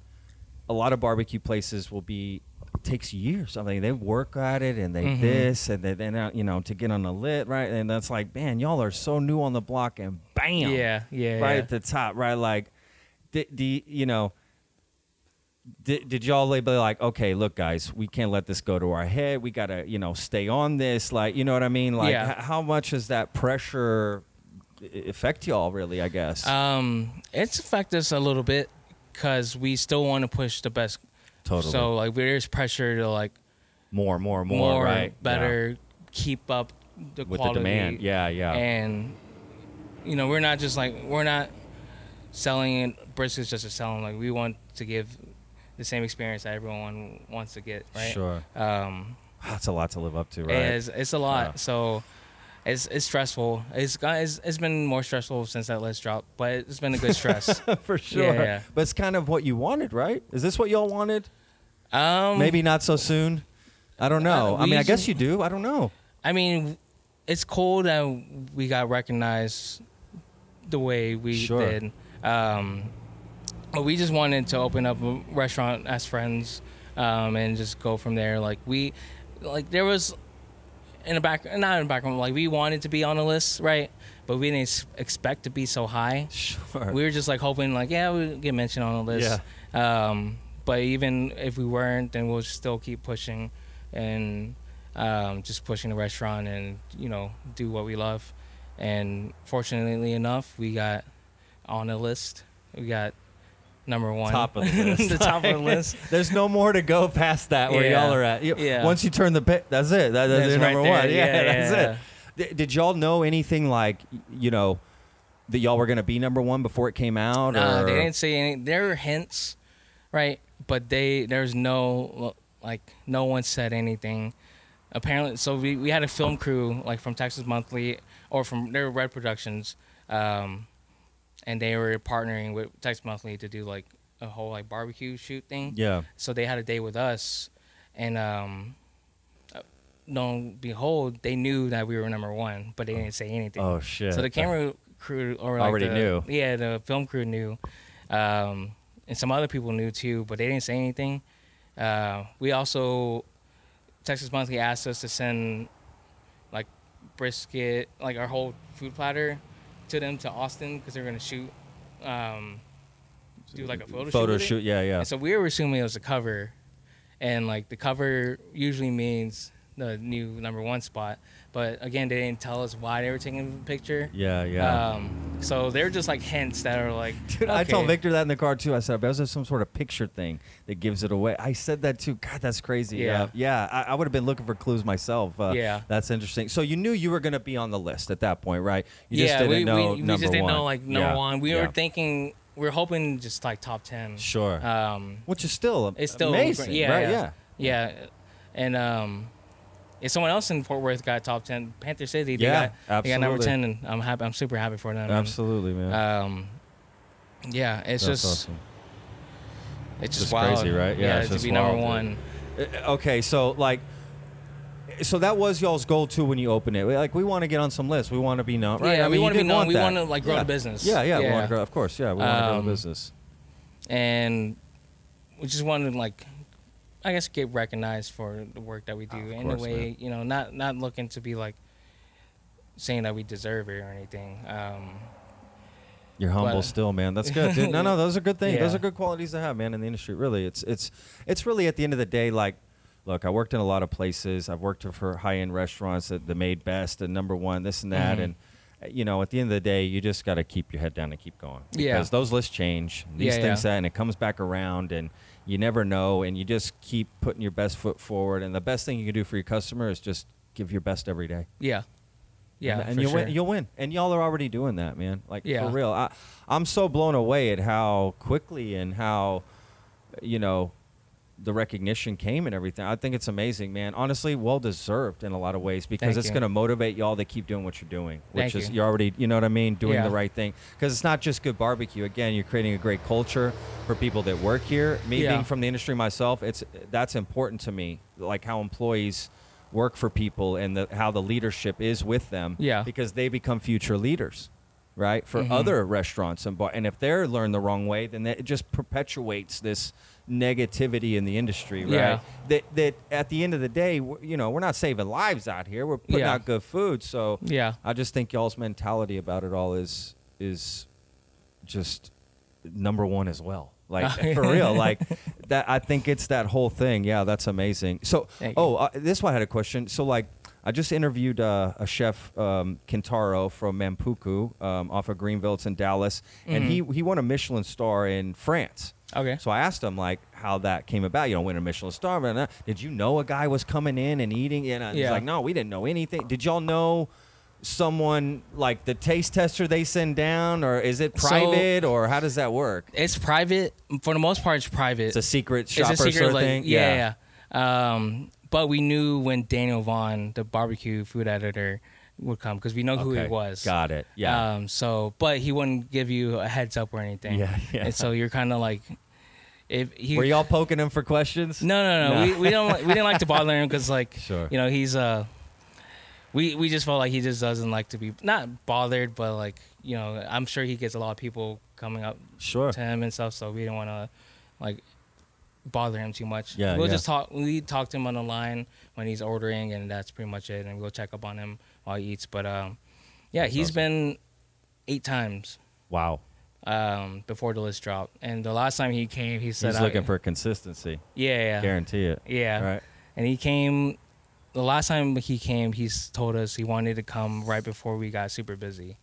a lot of barbecue places will be takes years. I mean, they work at it and they Mhm. this and they then you know to get on the lit right, and that's like, man, y'all are so new on the block, and bam, Yeah, yeah, right yeah. at the top, right? Like, the, do you, know? Did, did y'all be like, okay, look, guys, we can't let this go to our head. We gotta, you know, stay on this. Like, you know what I mean? Like, Yeah. h- how much does that pressure affect y'all? Really, I guess. Um, it's affected us a little bit because we still want to push the best. Totally. So like there's pressure to like more, more, more, more, right? better, keep up the Yeah. with quality the demand. Yeah, yeah. And you know we're not just like we're not selling it briskets just to sell them. Like we want to give the same experience that everyone wants to get. Right. Sure. Um, That's a lot to live up to, right? it's it's a lot. Yeah. So. It's, it's stressful. It's, it's it's been more stressful since that list dropped, but it's been a good stress. for sure. yeah. But it's kind of what you wanted, right? Is this what y'all wanted? um, Maybe not so soon. I don't know. Uh, I mean, I guess you do. I don't know. I mean, it's cool that we got recognized the way we Sure. did. Um, but we just wanted to open up a restaurant as friends um, and just go from there. Like we, like there was in the back, not in the background. Like we wanted to be on the list, right? But we didn't expect to be so high. Sure. We were just like hoping, like yeah, we get mentioned on the list. Um, but even if we weren't, then we'll still keep pushing and um, just pushing the restaurant and you know do what we love. And fortunately enough, we got on the list. We got number one, top of the list. the top of the list. There's no more to go past that where Yeah. y'all are at. You- Yeah. Once you turn the pit, that's it. That, that's That's your right number one. Yeah, Yeah, that's yeah. it. Did, did y'all know anything like, you know, that y'all were going to be number one before it came out? Nah, or? they didn't say any. There were hints, right? But they there's no like no one said anything. Apparently, so we, we had a film crew like from Texas Monthly or from their Red Productions, um, and they were partnering with Texas Monthly to do like a whole like barbecue shoot thing. Yeah. So they had a day with us, and um, uh, lo and behold, they knew that we were number one, but they didn't say anything. Oh, shit. So the camera crew or like Already the- knew. Yeah, the film crew knew, um, and some other people knew too, but they didn't say anything. Uh, we also Texas Monthly asked us to send like brisket, like our whole food platter, to them to Austin because they're gonna shoot, um, do like a photo, shoot. Photo with shoot. Yeah, yeah. And so we were assuming it was a cover, and like the cover usually means the new number one spot. But again, they didn't tell us why they were taking the picture. Yeah, yeah. Um, so they're just like hints that are like. Dude, I told. Victor that in the car too. I said, I bet there's some sort of picture thing that gives it away. I said that too. God, that's crazy. Yeah. Uh, yeah. I, I would have been looking for clues myself. Uh, Yeah. That's interesting. So you knew you were going to be on the list at that point, right? You yeah, just didn't we, know we, we just didn't one. know like number Yeah, one. We yeah. were thinking we were hoping just like top ten. Sure. Um, Which is still it's still amazing, yeah, right? yeah, yeah, and um, if someone else in Fort Worth got top ten, Panther City, they Yeah, got they got number ten, and I'm happy. I'm super happy for them. and, Absolutely, man. Um, yeah, it's That's just awesome. it's just Just wild. crazy, right? Yeah, it's to be number one. Uh, Okay, so like, so that was y'all's goal too when you opened it. Like, we want to get on some lists. We want to be known, right? Yeah, I we mean, you wanna be did known. want We wanna, like, grow yeah. the business. Yeah, yeah, we want Yeah. to grow. Of course, yeah, we want to grow Um, the business. and we just wanted like I guess get recognized for the work that we do in a way man. you know not not looking to be like saying that we deserve it or anything um You're humble but- still, man. That's good. Dude. No, no, those are good things. Those are good qualities to have, man, in the industry. Really, it's it's it's really at the end of the day, like, look, I worked in a lot of places. I've worked for high end restaurants that the made best and number one, this and that, Mhm. and you know, at the end of the day, you just got to keep your head down and keep going because Yeah. those lists change. These Yeah, things yeah. that, and it comes back around, and you never know, and you just keep putting your best foot forward. And the best thing you can do for your customer is just give your best every day. yeah yeah and, and you'll sure. win. You'll win, and y'all are already doing that, man. Like Yeah. for real. I, I'm so blown away at how quickly and how, you know, the recognition came and everything. I think it's amazing, man. Honestly, well deserved in a lot of ways because Thank it's you. going to motivate y'all to keep doing what you're doing, which Thank is you. you're already, you know what I mean, doing Yeah. the right thing. Because it's not just good barbecue. Again, you're creating a great culture for people that work here. Me Yeah. being from the industry myself, it's that's important to me. Like how employees work for people and the, how the leadership is with them. Yeah. Because they become future leaders, right? For Mhm. other restaurants and bar. And if they're learned the wrong way, then it just perpetuates this negativity in the industry, right? Yeah. That that at the end of the day, you know, we're not saving lives out here. We're putting Yeah. out good food. So Yeah. I just think y'all's mentality about it all is is just number one as well. Like for real, like that. I think it's that whole thing. Yeah, that's amazing. So, oh, uh, this one had a question. So, like, I just interviewed uh, a chef, um, Kintaro from Mampuku, um, off of Greenville. It's in Dallas, and he he won a Michelin star in France. Okay. So I asked him like how that came about. You know, win a Michelin star. But uh, did you know a guy was coming in and eating? And he's Yeah. like, no, we didn't know anything. Did y'all know someone like the taste tester they send down, or is it So- private, or how does that work? It's private. For the most part, it's private. It's a secret It's shopper a secret, sort of like, thing. Yeah, yeah. Um, but we knew when Daniel Vaughn, the barbecue food editor, would come because we know who Okay, he was. Got it. Yeah. Um, so, but he wouldn't give you a heads up or anything. Yeah, yeah. And so you're kind of like, if he. Were y'all poking him for questions? No, no, no. No. We, we don't. like- We didn't like to bother him because, like, Sure. you know, he's uh. We we just felt like he just doesn't like to be not bothered, but like you know, I'm sure he gets a lot of people coming up Sure. to him and stuff. So we didn't want to like bother him too much. Yeah, we'll yeah. just talk. We talk to him on the line when he's ordering, and that's pretty much it. And we'll check up on him while he eats. But um, yeah, That's he's awesome. been eight times Wow. um before the list dropped, and the last time he came, he said He's looking for consistency. yeah, yeah, Guarantee it. yeah. Right. And he came. The last time he came, he's told us he wanted to come right before we got super busy.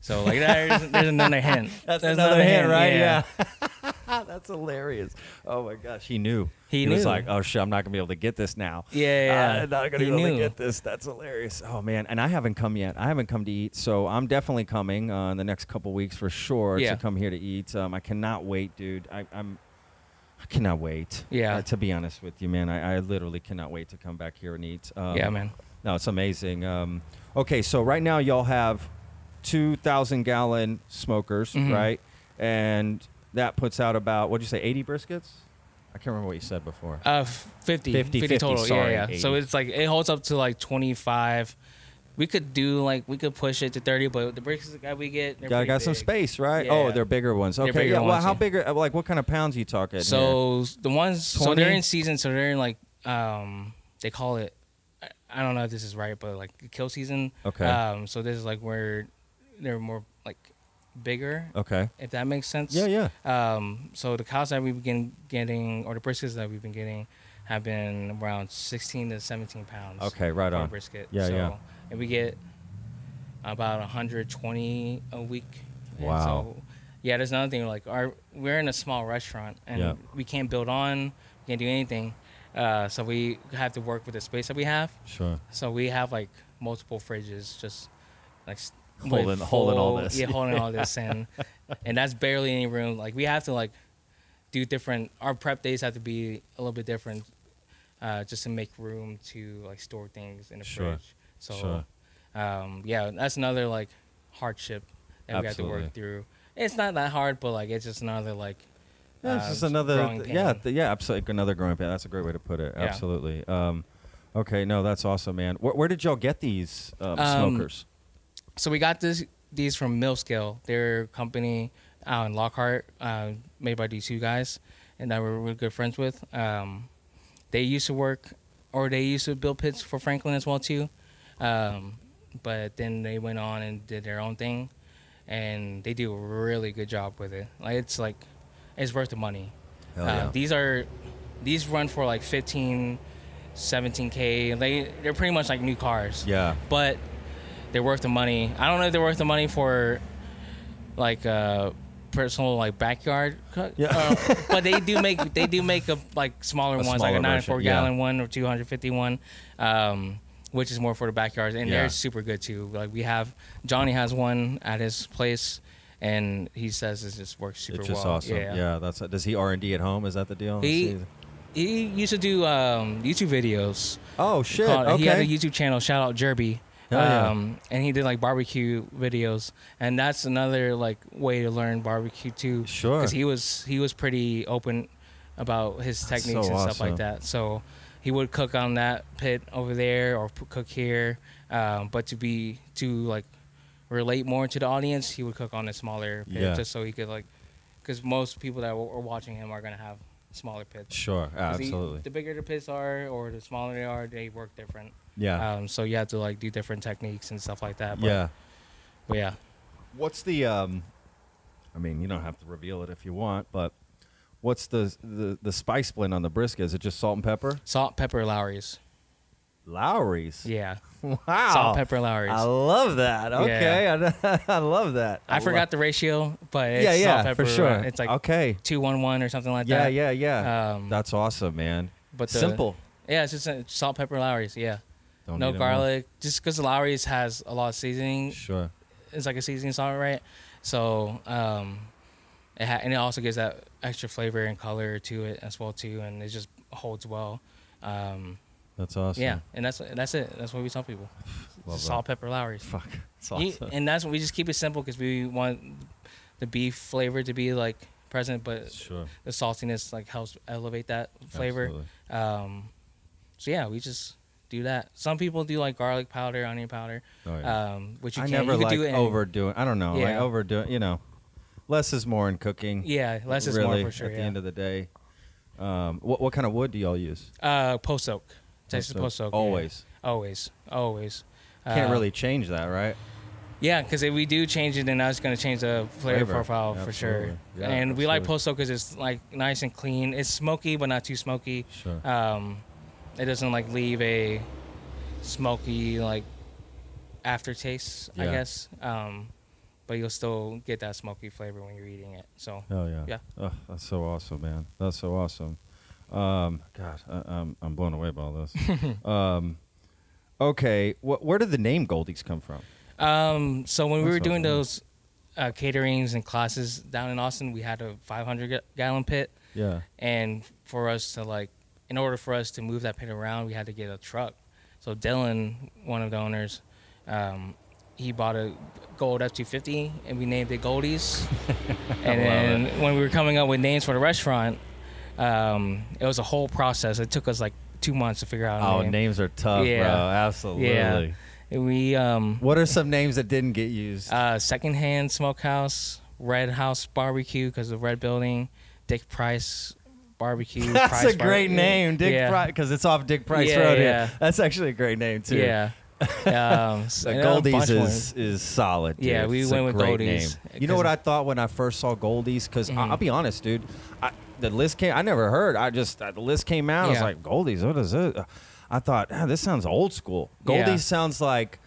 So like there's, there's another hint. That's There's another hint, right? Yeah. Yeah. That's hilarious. Oh my gosh, he knew. He was knew. like, "Oh shit, I'm not gonna be able to get this now." Yeah, yeah. I'm not gonna He be able to get this. That's hilarious. Oh man, and I haven't come yet. I haven't come to eat, so I'm definitely coming uh, in the next couple weeks for sure Yeah. to come here to eat. Um, I cannot wait, dude. I, I'm. I cannot wait. Yeah. Uh, to be honest with you, man, I, I literally cannot wait to come back here and eat. Um, yeah, man. No, it's amazing. Um, okay, so right now y'all have two thousand gallon smokers, Mhm. right? And that puts out about what'd you say, eighty briskets? I can't remember what you said before. Uh, 50, 50, 50, 50, total. sorry, yeah, yeah. So it's like it holds up to like 25. We could do like we could push it to 30, but the bricks that we get, they're got got some space, right? Oh, they're bigger ones. Okay, bigger yeah. Well, how yeah. bigger? uh, Like, what kind of pounds you talking? here? So the ones, so they're in season, so they're in like um they call it. I- don't know if this is right, but like kill season. Okay. Um, so this is like where they're more bigger, okay. if that makes sense. Yeah, yeah. Um, so the cows that we've been getting, or the briskets that we've been getting, have been around 16 to 17 pounds. Okay, right on. brisket. Yeah, so, yeah. And we get about 120 a week. And Wow. So, yeah, there's another thing. Like, our we're in a small restaurant, and we can't build on, we can't do anything. Uh, so we have to work with the space that we have. Sure. So we have like multiple fridges, just like s- with Holding- holding all this. Yeah, holding all this, and and that's barely any room. Like we have to like do different. Our prep days have to be a little bit different, uh, just to make room to like store things in the Sure, fridge. So, sure. um, yeah, that's another like hardship that we have to work through. It's not that hard, but like it's just another like. Yeah, it's uh, just another. growing yeah, th- yeah, absolutely. Another growing pain. That's a great way to put it. Yeah. Absolutely. Um, okay, no, that's awesome, man. Where, where did y'all get these um, Um, smokers? So we got this these from Mill Scale. They're company out in Lockhart, uh, made by these two guys, and that we're really good friends with. Um, they used to work, or they used to build pits for Franklin as well too, um, but then they went on and did their own thing, and they do a really good job with it. Like it's like it's worth the money. Hell Uh, yeah. These are these run for like 15, 17k. They they're pretty much like new cars yeah. but they're worth the money. I don't know if they're worth the money for like uh personal like backyard cut. Yeah. uh, but they do make they do make a like smaller A ones smaller like a version, 94 yeah. gallon one or 251 um which is more for the backyards and Yeah. they're super good too. Like we have Johnny has one at his place and he says it just works super It's just well. awesome. Yeah. yeah that's. Does he R and D at home? Is that the deal? He-. He used to do um YouTube videos. Oh shit. called- okay. He had a YouTube channel. Shout out Jerby. Hell yeah. Um, and he did like barbecue videos, and that's another like way to learn barbecue too. Sure. Because he was he was pretty open about his That's techniques so and stuff like that. So, he would cook on that pit over there or cook here. Um, but to be to like relate more to the audience, he would cook on a smaller pit Yeah. just so he could like, because most people that are watching him are gonna have smaller pits. Sure, absolutely. the bigger the pits are, or the smaller they are, they work different. Yeah, Um, so you have to like do different techniques and stuff like that. But, yeah. But yeah. What's the? um I mean, you don't have to reveal it if you want, but what's the the, the spice blend on the brisket? Is it just salt and pepper? Salt, pepper, Lawry's. Lawry's. Yeah. Wow. Salt, pepper, Lawry's. I love that. Okay, I, I love that. I love- forgot the ratio, but it's Yeah, yeah, salt, pepper, for sure. uh, It's like okay. two one one or something like Yeah, that. Yeah, yeah, yeah. Um, That's awesome, man. but the, Simple. Yeah, it's just uh, salt, pepper, Lawry's. Yeah. Don't no need 'em all. garlic, just because the Lawry's has a lot of seasoning. Sure. It's like a seasoning salt, right? So, um, it ha- and it also gives that extra flavor and color to it as well too, and it just holds well. Um, That's awesome. Yeah, and that's that's it. That's what we tell people. Salt, pepper, Lawry's. Fuck. It's You- and that's what we just keep it simple because we want the beef flavor to be like present, but Sure. the saltiness like helps elevate that flavor. Absolutely. Um, so yeah, we just do that. Some people do like garlic powder, onion powder, Oh, yeah. um, which you I can never you like do it in- overdoing. I don't know. Like Yeah. overdoing. You know, less is more in cooking. Yeah, less is really, more for sure. At the yeah. end of the day, um, what what kind of wood do y'all use? uh, post oak, Texas Post oak. Always. always, always. Can't Uh, really change that, right? Yeah, because if we do change it, then that's going to change the flavor, Flavor, profile for sure. absolutely. Yeah, and we like absolutely. post oak because it's like nice and clean. It's smoky, but not too smoky. Sure. Um, it doesn't like leave a smoky like aftertaste, I Yeah. guess. Um, but you'll still get that smoky flavor when you're eating it. So Oh yeah. Yeah. Oh, that's so awesome, man. That's so awesome. Um, God, I, I'm I'm blown away by all this. um, okay, wh- where did the name Goldee's come from? Um, so when we That's were doing awesome. those uh, caterings and classes down in Austin, we had a 500 ga- gallon pit, Yeah. and for us to like, in order for us to move that pit around, we had to get a truck. So Dylan, one of the owners, um, he bought a gold F250, and we named it Goldies. and then when we were coming up with names for the restaurant, um, it was a whole process. It took us like two months to figure out. A Oh, name. names are tough, Yeah. bro. Absolutely. And we um, What are some names that didn't get used? uh, secondhand smokehouse, Red House Barbecue because of Red Building, Dick Price Barbecue. That's Price a great name, Dick yeah. Price, because it's off Dick Price Yeah, Road. here. yeah. That's actually a great name too. Yeah. um, s- But and a bunch Goldee's is, is solid. Dude. Yeah, we It's went with Goldee's, Name. You know what I thought when I first saw Goldee's? Because Mhm. I'll be honest, dude. I, the list came. I never heard. I just uh, the list came out. I was like, Goldee's. What is it? I thought ah, this sounds old school. Goldee's Yeah. sounds like.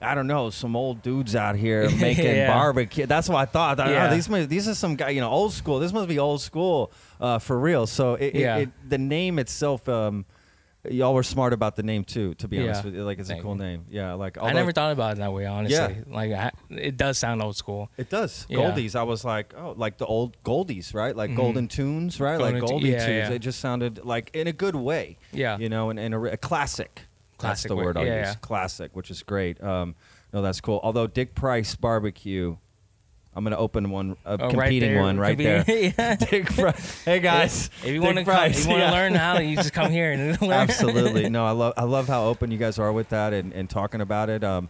I don't know, some old dudes out here making Yeah. barbecue. That's what I thought. I thought, Yeah. oh, these must, these are some guy, you know, old school. This must be old school uh, for real. So it, it- Yeah. it, the name itself, um, y'all were smart about the name too. To be honest with you, like it's a cool you. name. Yeah, like I never thought about it that way, honestly. Yeah. Like, I, it does sound old school. It does. Goldee's. I was like, oh, like the old Goldee's, right? Like Mhm. Golden Tunes, right? like Golden Tu- Goldie Tunes. It just sounded like in a good way. Yeah. You know, and, and a, a classic. That's the word I'll yeah, use. yeah. Classic, which is great. Um, no, that's cool. Although Dick Price Barbecue, I'm going to open one, a Oh, competing there, one right competing- there. yeah. Dick Price. Hey guys, If you want to, Price, if you want to yeah. learn how, you just come here and learn. Absolutely. No, I love I love how open you guys are with that and, and talking about it. Um,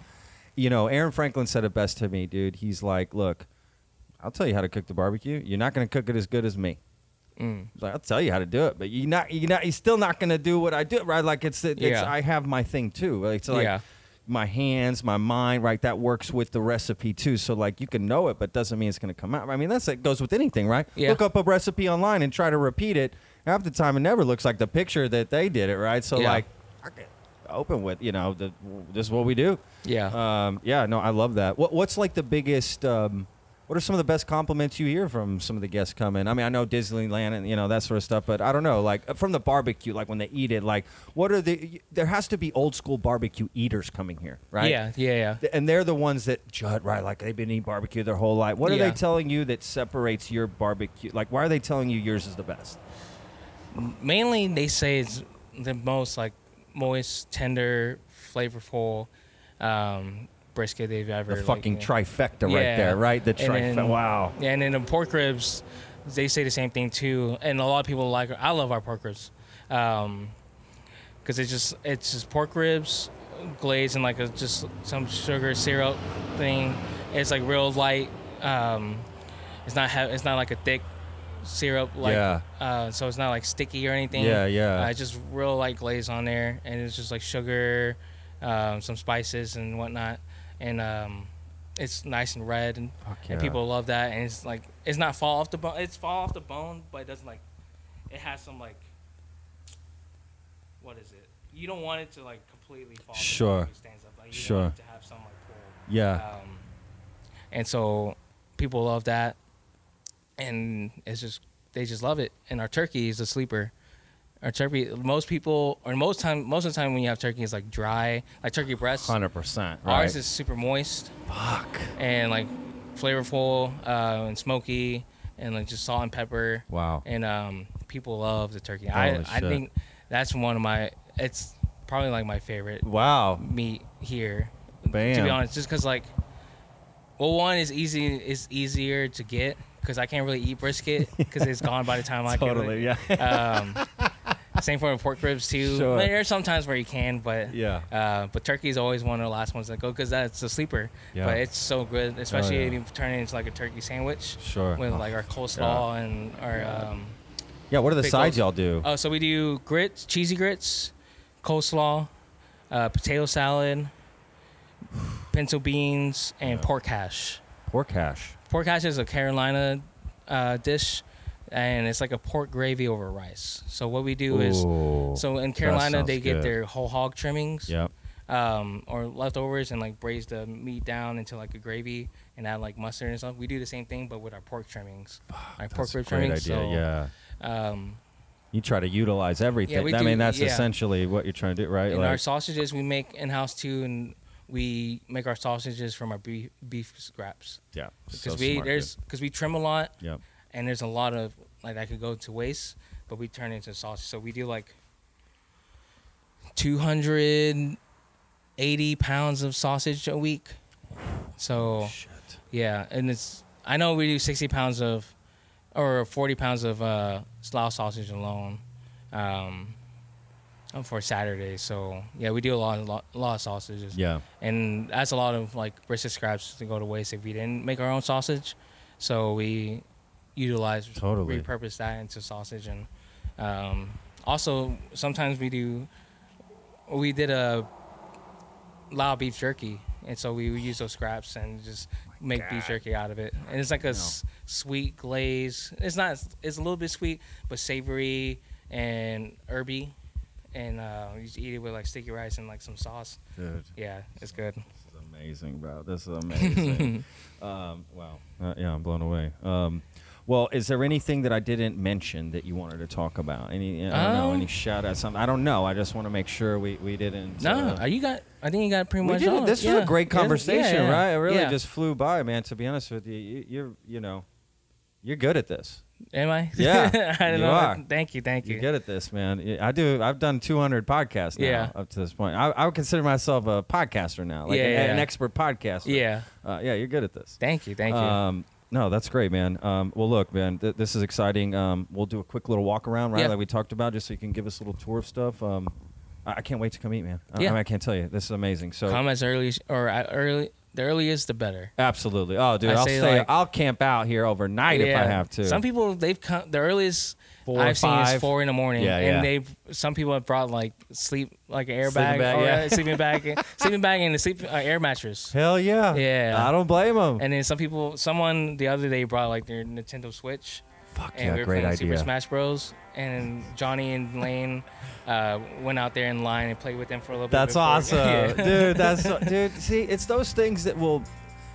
you know, Aaron Franklin said it best to me, dude. He's like, look, I'll tell you how to cook the barbecue. You're not going to cook it as good as me. Mm. Like, I'll tell you how to do it, but you're not. You're not. You're still not going to do what I do, right? Like it's. it's Yeah. I have my thing too. Like, it's like Yeah. my hands, my mind, right? That works with the recipe too. So like you can know it, but doesn't mean it's going to come out. I mean, that's it goes with anything, right? Yeah. Look up a recipe online and try to repeat it. Half the time, it never looks like the picture that they did it, right? So like, open with you know the, this is what we do. Yeah. Um, yeah. No, I love that. What, what's like the biggest? Um, what are some of the best compliments you hear from some of the guests coming? I mean, I know Disneyland and you know that sort of stuff, but I don't know, like from the barbecue, like when they eat it, like what are the? There has to be old school barbecue eaters coming here, right? Yeah. Yeah. Yeah. And they're the ones that judge, right? Like they've been eating barbecue their whole life. What are Yeah. they telling you that separates your barbecue? Like, why are they telling you yours is the best? mainly they say it's the most like moist, tender, flavorful um, brisket they've ever. The like, fucking yeah. trifecta right Yeah. there, right? The trifecta. wow. Yeah, and then the pork ribs, they say the same thing too. And a lot of people like. I love our pork ribs. Um, because it's just it's just pork ribs glazed in like a just some sugar syrup thing. It's like real light. Um, it's not ha- it's not like a thick syrup like Yeah. uh, so it's not like sticky or anything. Yeah, yeah. Uh, it's just real light glaze on there, and it's just like sugar, um, some spices and whatnot, and um, it's nice and red, and, Fuck and people love that. And it's like it's not fall off the bone. It's fall off the bone, but it doesn't like. It has some like. What is it? You don't want it to like completely fall. off Sure. bone it stands up. Like, you Sure. To have some like pull. Yeah. Um, and so people love that, and it's just they just love it. And our turkey is a sleeper. Our turkey, most people, or most time, most of the time when you have turkey, is like dry, like turkey breast. Hundred percent. Right. Ours is super moist Fuck. and like flavorful uh, and smoky, and like just salt and pepper. Wow. And um, people love the turkey. Holy I I think that's one of my. It's probably like my favorite Wow. meat here. Bam. To be honest, just because like, well, one is easy is easier to get because I can't really eat brisket because it's gone by the time I Totally. get Yeah. Um, same for pork ribs too. Sure. There are some times where you can, but Yeah. Uh, but turkey is always one of the last ones that go because that's a sleeper. Yeah. But it's so good, especially yeah. if you turn it into like a turkey sandwich Sure. with Oh, like our coleslaw and our. Um, Yeah. What are the sides y'all do? Oh, so we do grits, cheesy grits, coleslaw, uh, potato salad, pinto beans, and Yeah. pork hash. Pork hash. Pork hash is a Carolina uh, dish, and it's like a pork gravy over rice. So what we do is, so in Carolina they get good. their whole hog trimmings, Yep. um, or leftovers, and like braise the meat down into like a gravy and add like mustard and stuff. We do the same thing, but with our pork trimmings, our pork rib great trimmings. idea. So, yeah. um, You try to utilize everything. we I do- mean, that's yeah. essentially what you're trying to do, right? And Like- our sausages we make in house too, and we make our sausages from our beef, beef scraps yeah. because so we smart, there's because we trim a lot, dude. And there's a lot of like that could go to waste, but we turn it into sausage. So we do like 280 pounds of sausage a week. So Shit. yeah, and it's I know we do 60 pounds of or 40 pounds of uh, slough sausage alone. Um, for Saturday, so yeah, we do a lot, a lot, a lot of sausages Yeah. and that's a lot of like brisket scraps to go to waste if we didn't make our own sausage. So we utilize Totally. repurpose that into sausage and um, also sometimes we do we did a lao beef jerky and so we would use those scraps and just make beef jerky out of it and it's like a s- sweet glaze it's not it's a little bit sweet but savory and herby and uh, you just eat it with like sticky rice and like some sauce Dude. yeah it's good This is amazing, bro. This is amazing. um, wow. Uh, yeah, I'm blown away. Um, well, is there anything that I didn't mention that you wanted to talk about? Any, I don't know, Um, any shout out, something? I don't know. I just want to make sure we, we didn't. No, uh, you got. I think you got pretty we much. did. This yeah. was a great Yeah, conversation, yeah, right? It really yeah. just flew by, man. To be honest with you, you you're, you know, you're good at this. Am I? Yeah, I don't you know. are. Thank you. Thank you. You're good at this, man. Yeah, I do. I've done 200 podcasts now Yeah. up to this point. I, I would consider myself a podcaster now, like Yeah, an, yeah. an expert podcaster. Yeah. Uh, yeah, you're good at this. Thank you. Thank you. Um, no, that's great, man. Um, well, look, man, th- this is exciting. Um, we'll do a quick little walk around, right, Yeah. like we talked about, just so you can give us a little tour of stuff. Um, I, I can't wait to come eat, man. I, I, Yeah. mean, I can't tell you. This is amazing. So, Come as early as- or at early. The earliest, the better. absolutely. Oh, dude, I I'll say, stay. like- I'll camp out here overnight if I have to. Some people they've come. The earliest Four I've seen five. is four in the morning. Yeah, yeah. and they some people have brought like sleep like an Sleeping airbag, bag, or yeah. sleeping bag, sleeping bag, and a sleep uh, air mattress. Hell yeah. Yeah. I don't blame them. And then some people, someone the other day brought like their Nintendo Switch. Fuck and yeah, we were great playing Super idea. Smash Bros. And Johnny and Lane uh, went out there in line and played with them for a little That's bit. before- awesome, Yeah. dude. That's so- dude. See, it's those things that will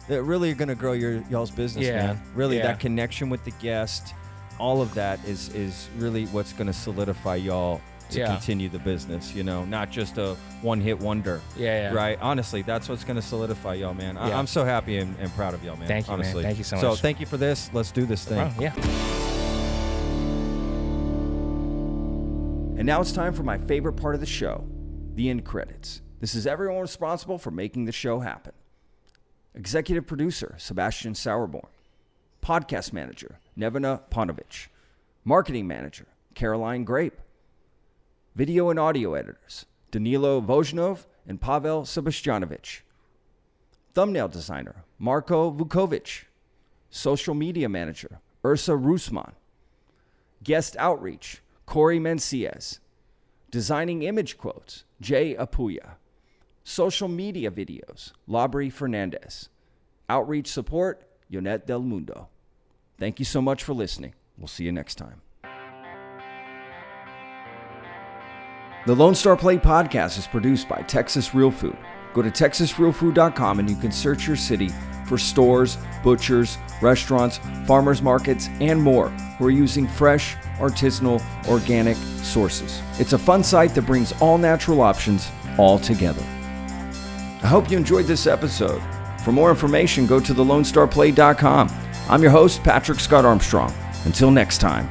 that really are gonna grow your y'all's business, Yeah, man. Really, yeah. that connection with the guest, all of that is is really what's gonna solidify y'all to Yeah. continue the business. You know, not just a one hit wonder. Yeah, yeah. Right. Honestly, that's what's gonna solidify y'all, man. I, Yeah. I'm so happy and, and proud of y'all, man. Thank you, man. Thank you so much. So thank you for this. Let's do this thing. Bro, yeah. And now it's time for my favorite part of the show the end credits. This is everyone responsible for making the show happen. Executive producer Sebastian Sauerborn, podcast manager Nevena Ponovich, marketing manager Caroline Grape, Video and audio editors Danilo Vojnov and Pavel Sebastianovich. Thumbnail designer Marko Vukovic. Social media manager Ursa Rusman. Guest outreach Corey Menciez. Designing image quotes Jay Apuya. Social media videos Labri Fernandez. Outreach support Yonette Del Mundo. Thank you so much for listening. We'll see you next time. The Lone Star Plate podcast is produced by Texas Real Food. Go to texasrealfood.com and you can search your city for stores, butchers, restaurants, farmers markets, and more who are using fresh, artisanal, organic sources. It's a fun site that brings all natural options all together. I hope you enjoyed this episode. For more information, go to thelonestarplate.com. I'm your host, Patrick Scott Armstrong. Until next time,